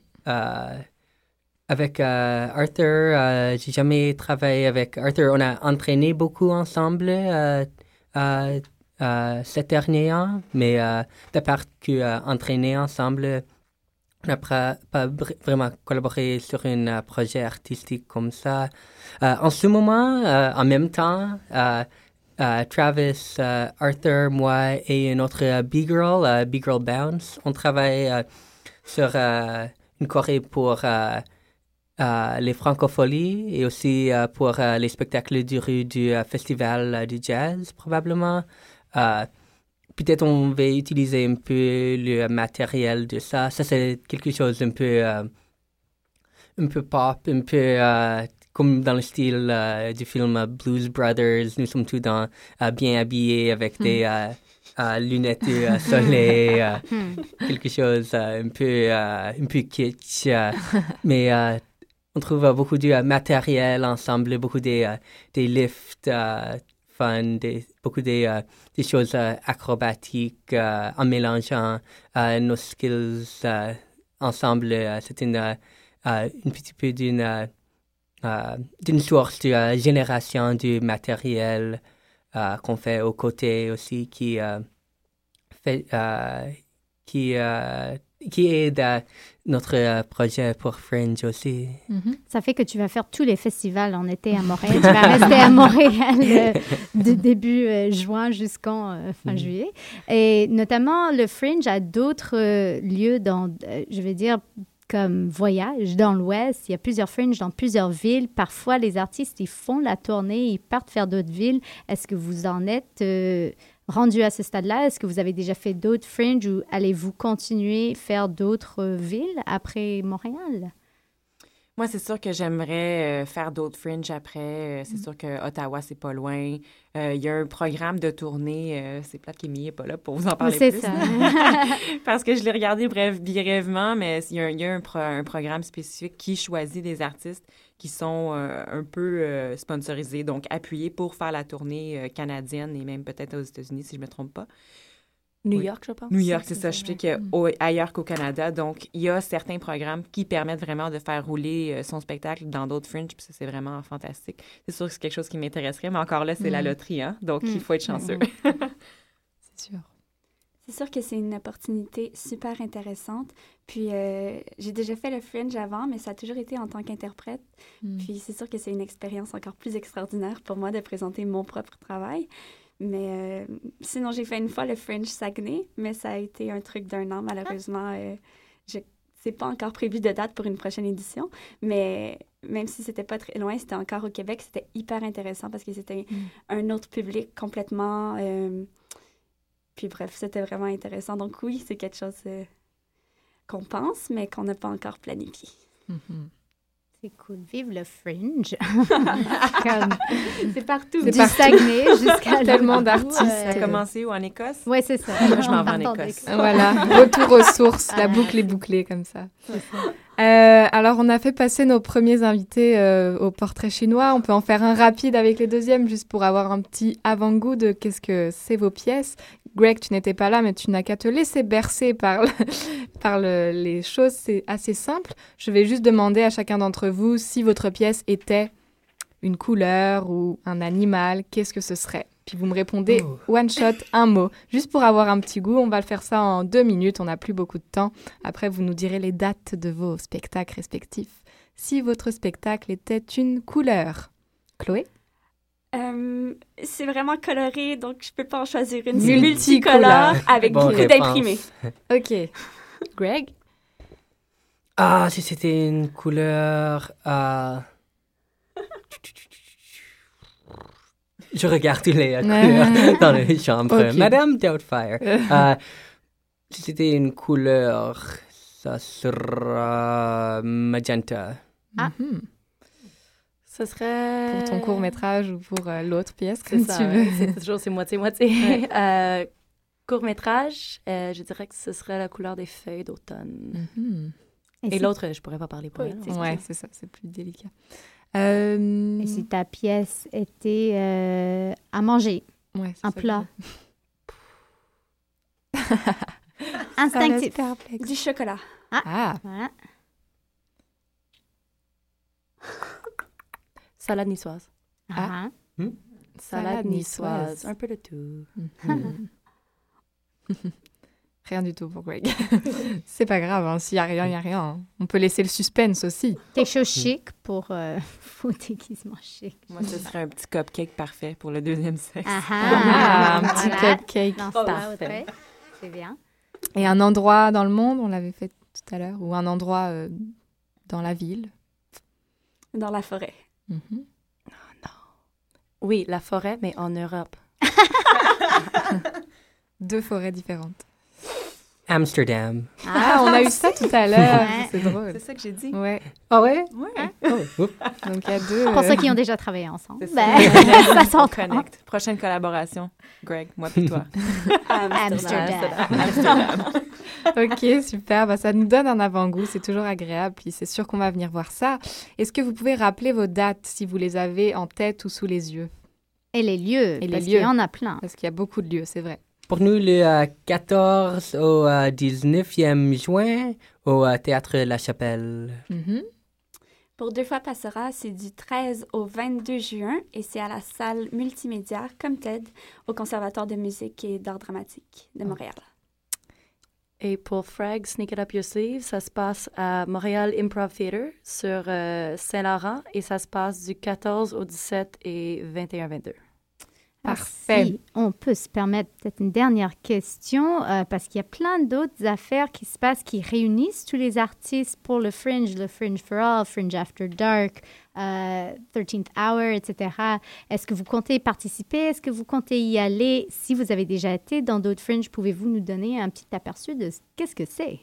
avec euh, Arthur, euh, j'ai jamais travaillé avec Arthur. On a entraîné beaucoup ensemble euh, euh, euh, cet dernier an, mais euh, de part que euh, entraîner ensemble, n'a pas, pas vr- vraiment collaboré sur un euh, projet artistique comme ça. Euh, en ce moment, euh, en même temps, Travis, Arthur, moi et une euh, B-Girl, B-Girl Bounce, on travaille sur une choré pour les francopholies et aussi pour les spectacles du rue du festival du jazz, probablement. Peut-être on va utiliser un peu le matériel de ça. Ça, c'est quelque chose un peu, euh, un peu pop, un peu euh, comme dans le style euh, du film Blues Brothers. Nous sommes tous dans, bien habillés avec des euh, euh, lunettes de soleil. euh, quelque chose un peu un peu kitsch mais on trouve beaucoup de matériel ensemble beaucoup des des lifts fun beaucoup des euh, des choses euh, acrobatiques euh, en mélangeant euh, nos skills ensemble c'est une une petit peu d'une d'une source de génération du matériel qu'on fait aux côtés aussi qui fait qui qui aide à notre euh, projet pour Fringe aussi. Mhm. Ça fait que tu vas faire tous les festivals en été à Montréal. tu vas rester à Montréal euh, de début euh, juin jusqu'en euh, fin Mhm. juillet. Et notamment, le Fringe a d'autres lieux dans, je vais dire, comme voyage dans l'Ouest. Il y a plusieurs Fringe dans plusieurs villes. Parfois, les artistes, ils font la tournée, ils partent faire d'autres villes. Est-ce que vous en êtes rendu à ce stade-là? Est-ce que vous avez déjà fait d'autres Fringe ou allez-vous continuer faire d'autres euh, villes après Montréal? Moi, c'est sûr que j'aimerais euh, faire d'autres fringes après. Euh, c'est sûr que Ottawa, c'est pas loin. Euh, Il y a un programme de tournée. euh, c'est plate qu'Émilie n'est pas là pour vous en parler c'est plus. ça. Parce que je l'ai regardé bref, brièvement, mais il y a, un- il y a un, pro- un programme spécifique qui choisit des artistes qui sont euh, un peu euh, sponsorisés, donc appuyés pour faire la tournée euh, canadienne et même peut-être aux États-Unis, si je me trompe pas. New Oui. York, je pense. New York, c'est ça. Je sais ouais. que au- ailleurs qu'au Canada. Donc, il y a certains programmes qui permettent vraiment de faire rouler son spectacle dans d'autres fringes, puis ça, c'est vraiment fantastique. C'est sûr que c'est quelque chose qui m'intéresserait, mais encore là, c'est la Mm. loterie, hein? Donc, Mm. il faut être chanceux. C'est sûr. C'est sûr que c'est une opportunité super intéressante. Puis euh, j'ai déjà fait le Fringe avant, mais ça a toujours été en tant qu'interprète. Mm. Puis c'est sûr que c'est une expérience encore plus extraordinaire pour moi de présenter mon propre travail. Mais euh, sinon, j'ai fait une fois le Fringe Saguenay, mais ça a été un truc d'un an, malheureusement. Euh, je c'est pas encore prévu de date pour une prochaine édition, mais même si c'était pas très loin, c'était encore au Québec, c'était hyper intéressant parce que c'était Mm. un autre public complètement. Puis bref, c'était vraiment intéressant. Donc oui, c'est quelque chose euh, qu'on pense, mais qu'on n'a pas encore planifié. Mhm. C'est cool. Vive le fringe. Comme C'est partout. C'est du partout. Saguenay jusqu'à Tellement d'artistes. Ça a commencé où, en Écosse? Ouais, c'est ça. Moi, je m'en vais en Écosse. Voilà, retour aux sources, la boucle est bouclée comme ça. Euh, alors, on a fait passer nos premiers invités euh, au portrait chinois. On peut en faire un rapide avec les deuxièmes, juste pour avoir un petit avant-goût de qu'est-ce que c'est vos pièces. Greg, tu n'étais pas là, mais tu n'as qu'à te laisser bercer par, le- par le- les choses. C'est assez simple. Je vais juste demander à chacun d'entre vous si votre pièce était une couleur ou un animal, qu'est-ce que ce serait? Puis vous me répondez Oh. one shot, un mot, juste pour avoir un petit goût. On va le faire ça en deux minutes, on n'a plus beaucoup de temps. Après, vous nous direz les dates de vos spectacles respectifs. Si votre spectacle était une couleur. Chloé? Euh, c'est vraiment coloré, donc je peux pas en choisir une. Multicolore. C'est multicolore avec Bonne beaucoup d'imprimés. Ok. Greg? Ah, si c'était une couleur. euh, Je regarde les euh, couleurs dans les chambres. Madame Doubtfire. Euh, si c'était une couleur, ça sera magenta. Ah. Mhm. Ce serait... Pour ton court métrage ou pour euh, l'autre pièce, comme ça, tu ouais. veux. C'est toujours c'est moitié-moitié. Euh, court métrage, euh, je dirais que ce serait la couleur des feuilles d'automne. Mhm. Et l'autre, je pourrais pas parler pour Oui, elle. c'est Ouais, c'est ça, c'est plus délicat. Euh, Et si ta pièce était euh, à manger, ouais, un plat, instinctif. Du chocolat. Ah, Voilà. Salade niçoise. Ah. Salade Salade niçoise. niçoise. Un peu de tout. Mhm. rien du tout pour Greg. c'est pas grave, hein. s'il y a rien, il y a rien. hein. On peut laisser le suspense aussi. Quelque chose chic pour euh, vos déguisements chics. Moi, ce serait un petit cupcake parfait pour le deuxième sexe. Ah, Ah, un petit voilà. cupcake. Parfait. Audrey. C'est bien. Et un endroit dans le monde, on l'avait fait tout à l'heure, ou un endroit euh, dans la ville? Dans la forêt. Mhm. Oui, la forêt, mais en Europe. Deux forêts différentes. Amsterdam. Ah, on a eu ça tout à l'heure. Ouais. C'est drôle. C'est ça que j'ai dit. Ouais. Ah ouais? Ouais. Oh, oups. Donc il y a deux. Pour euh, ceux qui ont déjà travaillé ensemble, ben, ça. s'entend. connecte. Prochaine collaboration. Greg, moi puis toi. Amsterdam. Ok, super. Bah, ça nous donne un avant-goût. C'est toujours agréable. Puis c'est sûr qu'on va venir voir ça. Est-ce que vous pouvez rappeler vos dates si vous les avez en tête ou sous les yeux? Et les lieux, Et les parce lieux. qu'il y en a plein. Parce qu'il y a beaucoup de lieux, c'est vrai. Pour nous, le euh, 14 au euh, 19e juin au euh, Théâtre La Chapelle. Mhm. Pour Deux fois Passera, c'est du 13 au 22 juin et c'est à la salle multimédia comme TED au Conservatoire de musique et d'art dramatique de Montréal. Et pour Frag, Sneak It Up Your Sleeve, ça se passe à Montréal Improv Theater sur euh, Saint-Laurent et ça se passe du 14 au 17 et 21-22. Parfait. Si on peut se permettre peut-être une dernière question, euh, parce qu'il y a plein d'autres affaires qui se passent, qui réunissent tous les artistes pour le Fringe, le Fringe for All, Fringe After Dark, euh, 13th Hour, etc. Est-ce que vous comptez participer? Est-ce que vous comptez y aller? Si vous avez déjà été dans d'autres Fringe, pouvez-vous nous donner un petit aperçu de ce- qu'est-ce que c'est?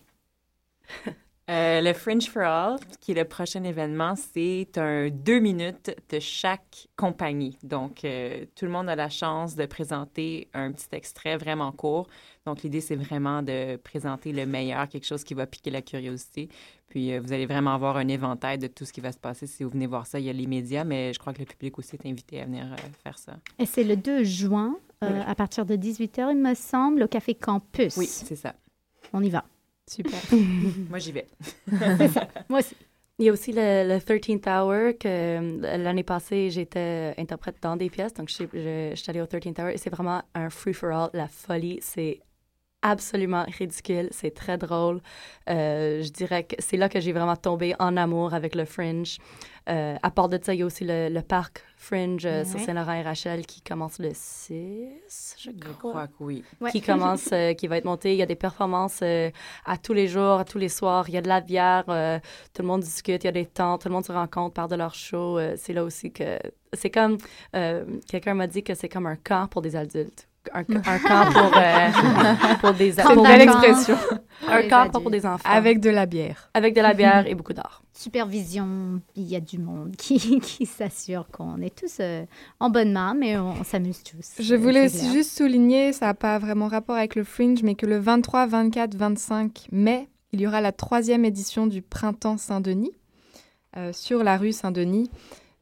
Euh, le Fringe for All, qui est le prochain événement, c'est un deux minutes de chaque compagnie. Donc, euh, tout le monde a la chance de présenter un petit extrait vraiment court. Donc, l'idée, c'est vraiment de présenter le meilleur, quelque chose qui va piquer la curiosité. Puis, euh, vous allez vraiment avoir un éventail de tout ce qui va se passer si vous venez voir ça. Il y a les médias, mais je crois que le public aussi est invité à venir faire ça. Et c'est le 2 juin, Oui. à partir de 18h, il me semble, au Café Campus. Oui, c'est ça. On y va. Super. Moi, j'y vais. Moi aussi. Il y a aussi le, le 13th Hour que euh, l'année passée, j'étais interprète dans des pièces. Donc, je, suis- je, je suis allée au 13th Hour et c'est vraiment un free-for-all. La folie, c'est absolument ridicule. C'est très drôle. Euh, je dirais que c'est là que j'ai vraiment tombé en amour avec le Fringe. Euh, à part de ça, il y a aussi le, le parc Fringe euh, sur. Saint-Laurent et Rachel qui commence le 6, je Je crois crois que oui. Ouais. qui commence, euh, qui va être monté. Il y a des performances euh, à tous les jours, à tous les soirs. Il y a de la bière, euh, tout le monde discute, il y a des temps, tout le monde se rencontre, parle de leur show. Euh, c'est là aussi que c'est comme euh, quelqu'un m'a dit que c'est comme un camp pour des adultes. Un, un camp pour, euh, pour des Camp C'est une pour- belle expression. un camp pour des enfants. Avec de la bière. avec de la bière et beaucoup d'art. supervision, il y a du monde qui, qui s'assure qu'on est tous euh, en bonne main, mais on, on s'amuse tous. Je voulais aussi clair. juste souligner, ça n'a pas vraiment rapport avec le Fringe, mais que le 23, 24, 25 mai, il y aura la troisième édition du Printemps Saint-Denis euh, sur la rue Saint-Denis.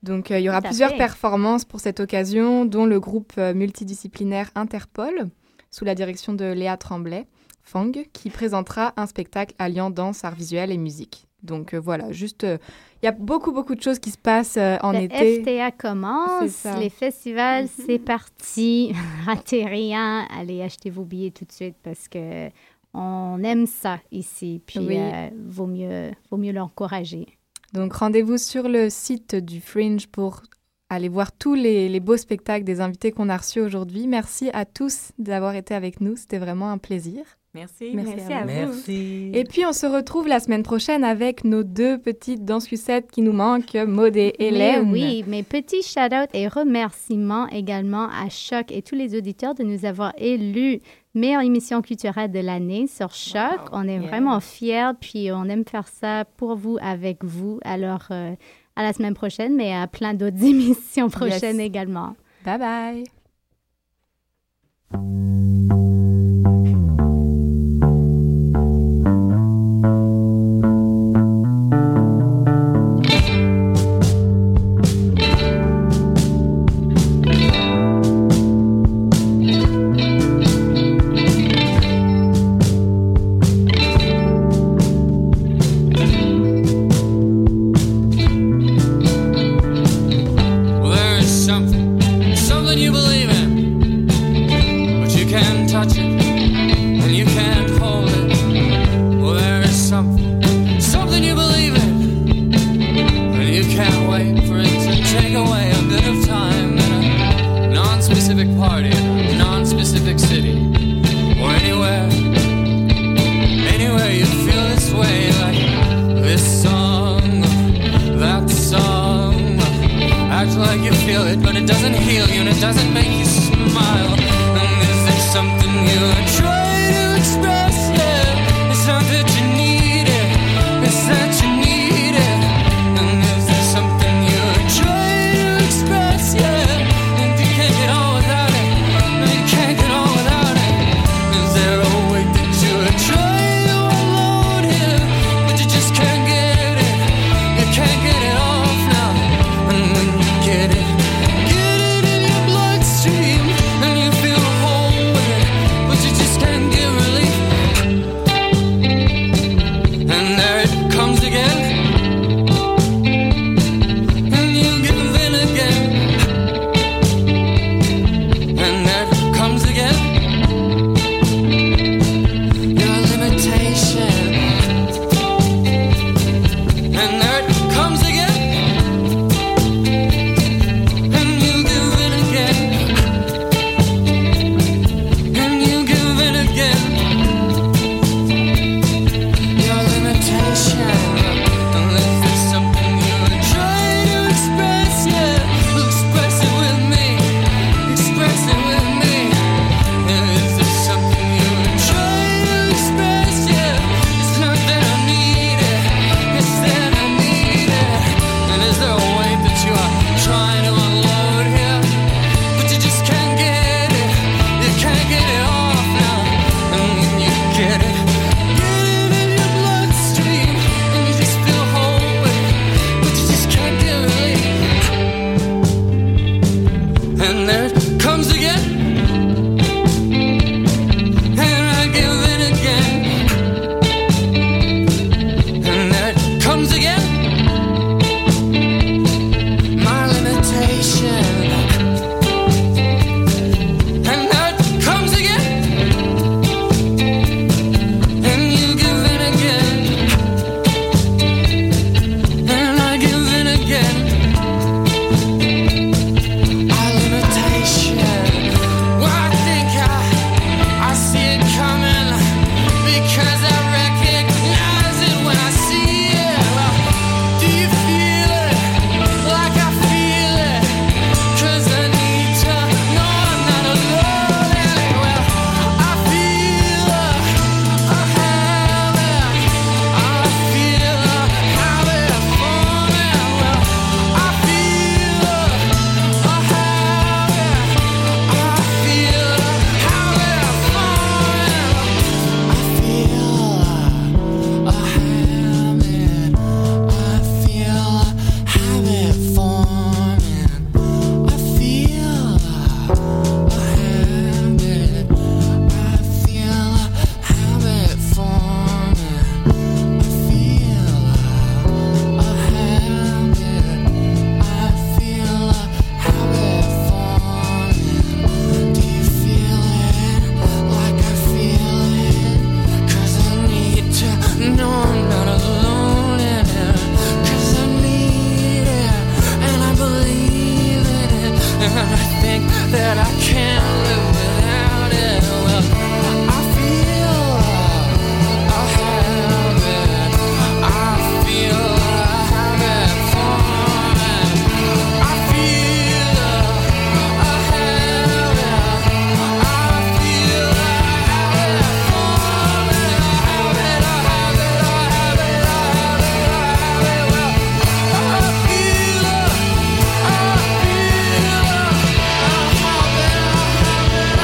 Donc euh, il y aura plusieurs fait. performances pour cette occasion, dont le groupe euh, multidisciplinaire Interpol, sous la direction de Léa Tremblay, Fang, qui présentera un spectacle alliant danse, art visuel et musique. Donc euh, voilà, juste, euh, il y a beaucoup, beaucoup de choses qui se passent euh, en Le été. FTA commence, les festivals, c'est parti. Ratez rien, allez acheter vos billets tout de suite parce que on aime ça ici. Puis Oui. vaut mieux, vaut mieux l'encourager. Donc rendez-vous sur le site du Fringe pour aller voir tous les, les beaux spectacles des invités qu'on a reçus aujourd'hui. Merci à tous d'avoir été avec nous, c'était vraiment un plaisir. Merci. Merci à vous. Merci. Et puis on se retrouve la semaine prochaine avec nos deux petites danscusettes qui nous manquent, Maud et Mais Hélène. oui, mes petits shout-out et remerciements également à Choc et tous les auditeurs de nous avoir élus meilleure émission culturelle de l'année sur Choc. on est Yeah. vraiment fiers, puis on aime faire ça pour vous, avec vous. Alors, euh, à la semaine prochaine, mais à plein d'autres émissions prochaines également. Bye bye.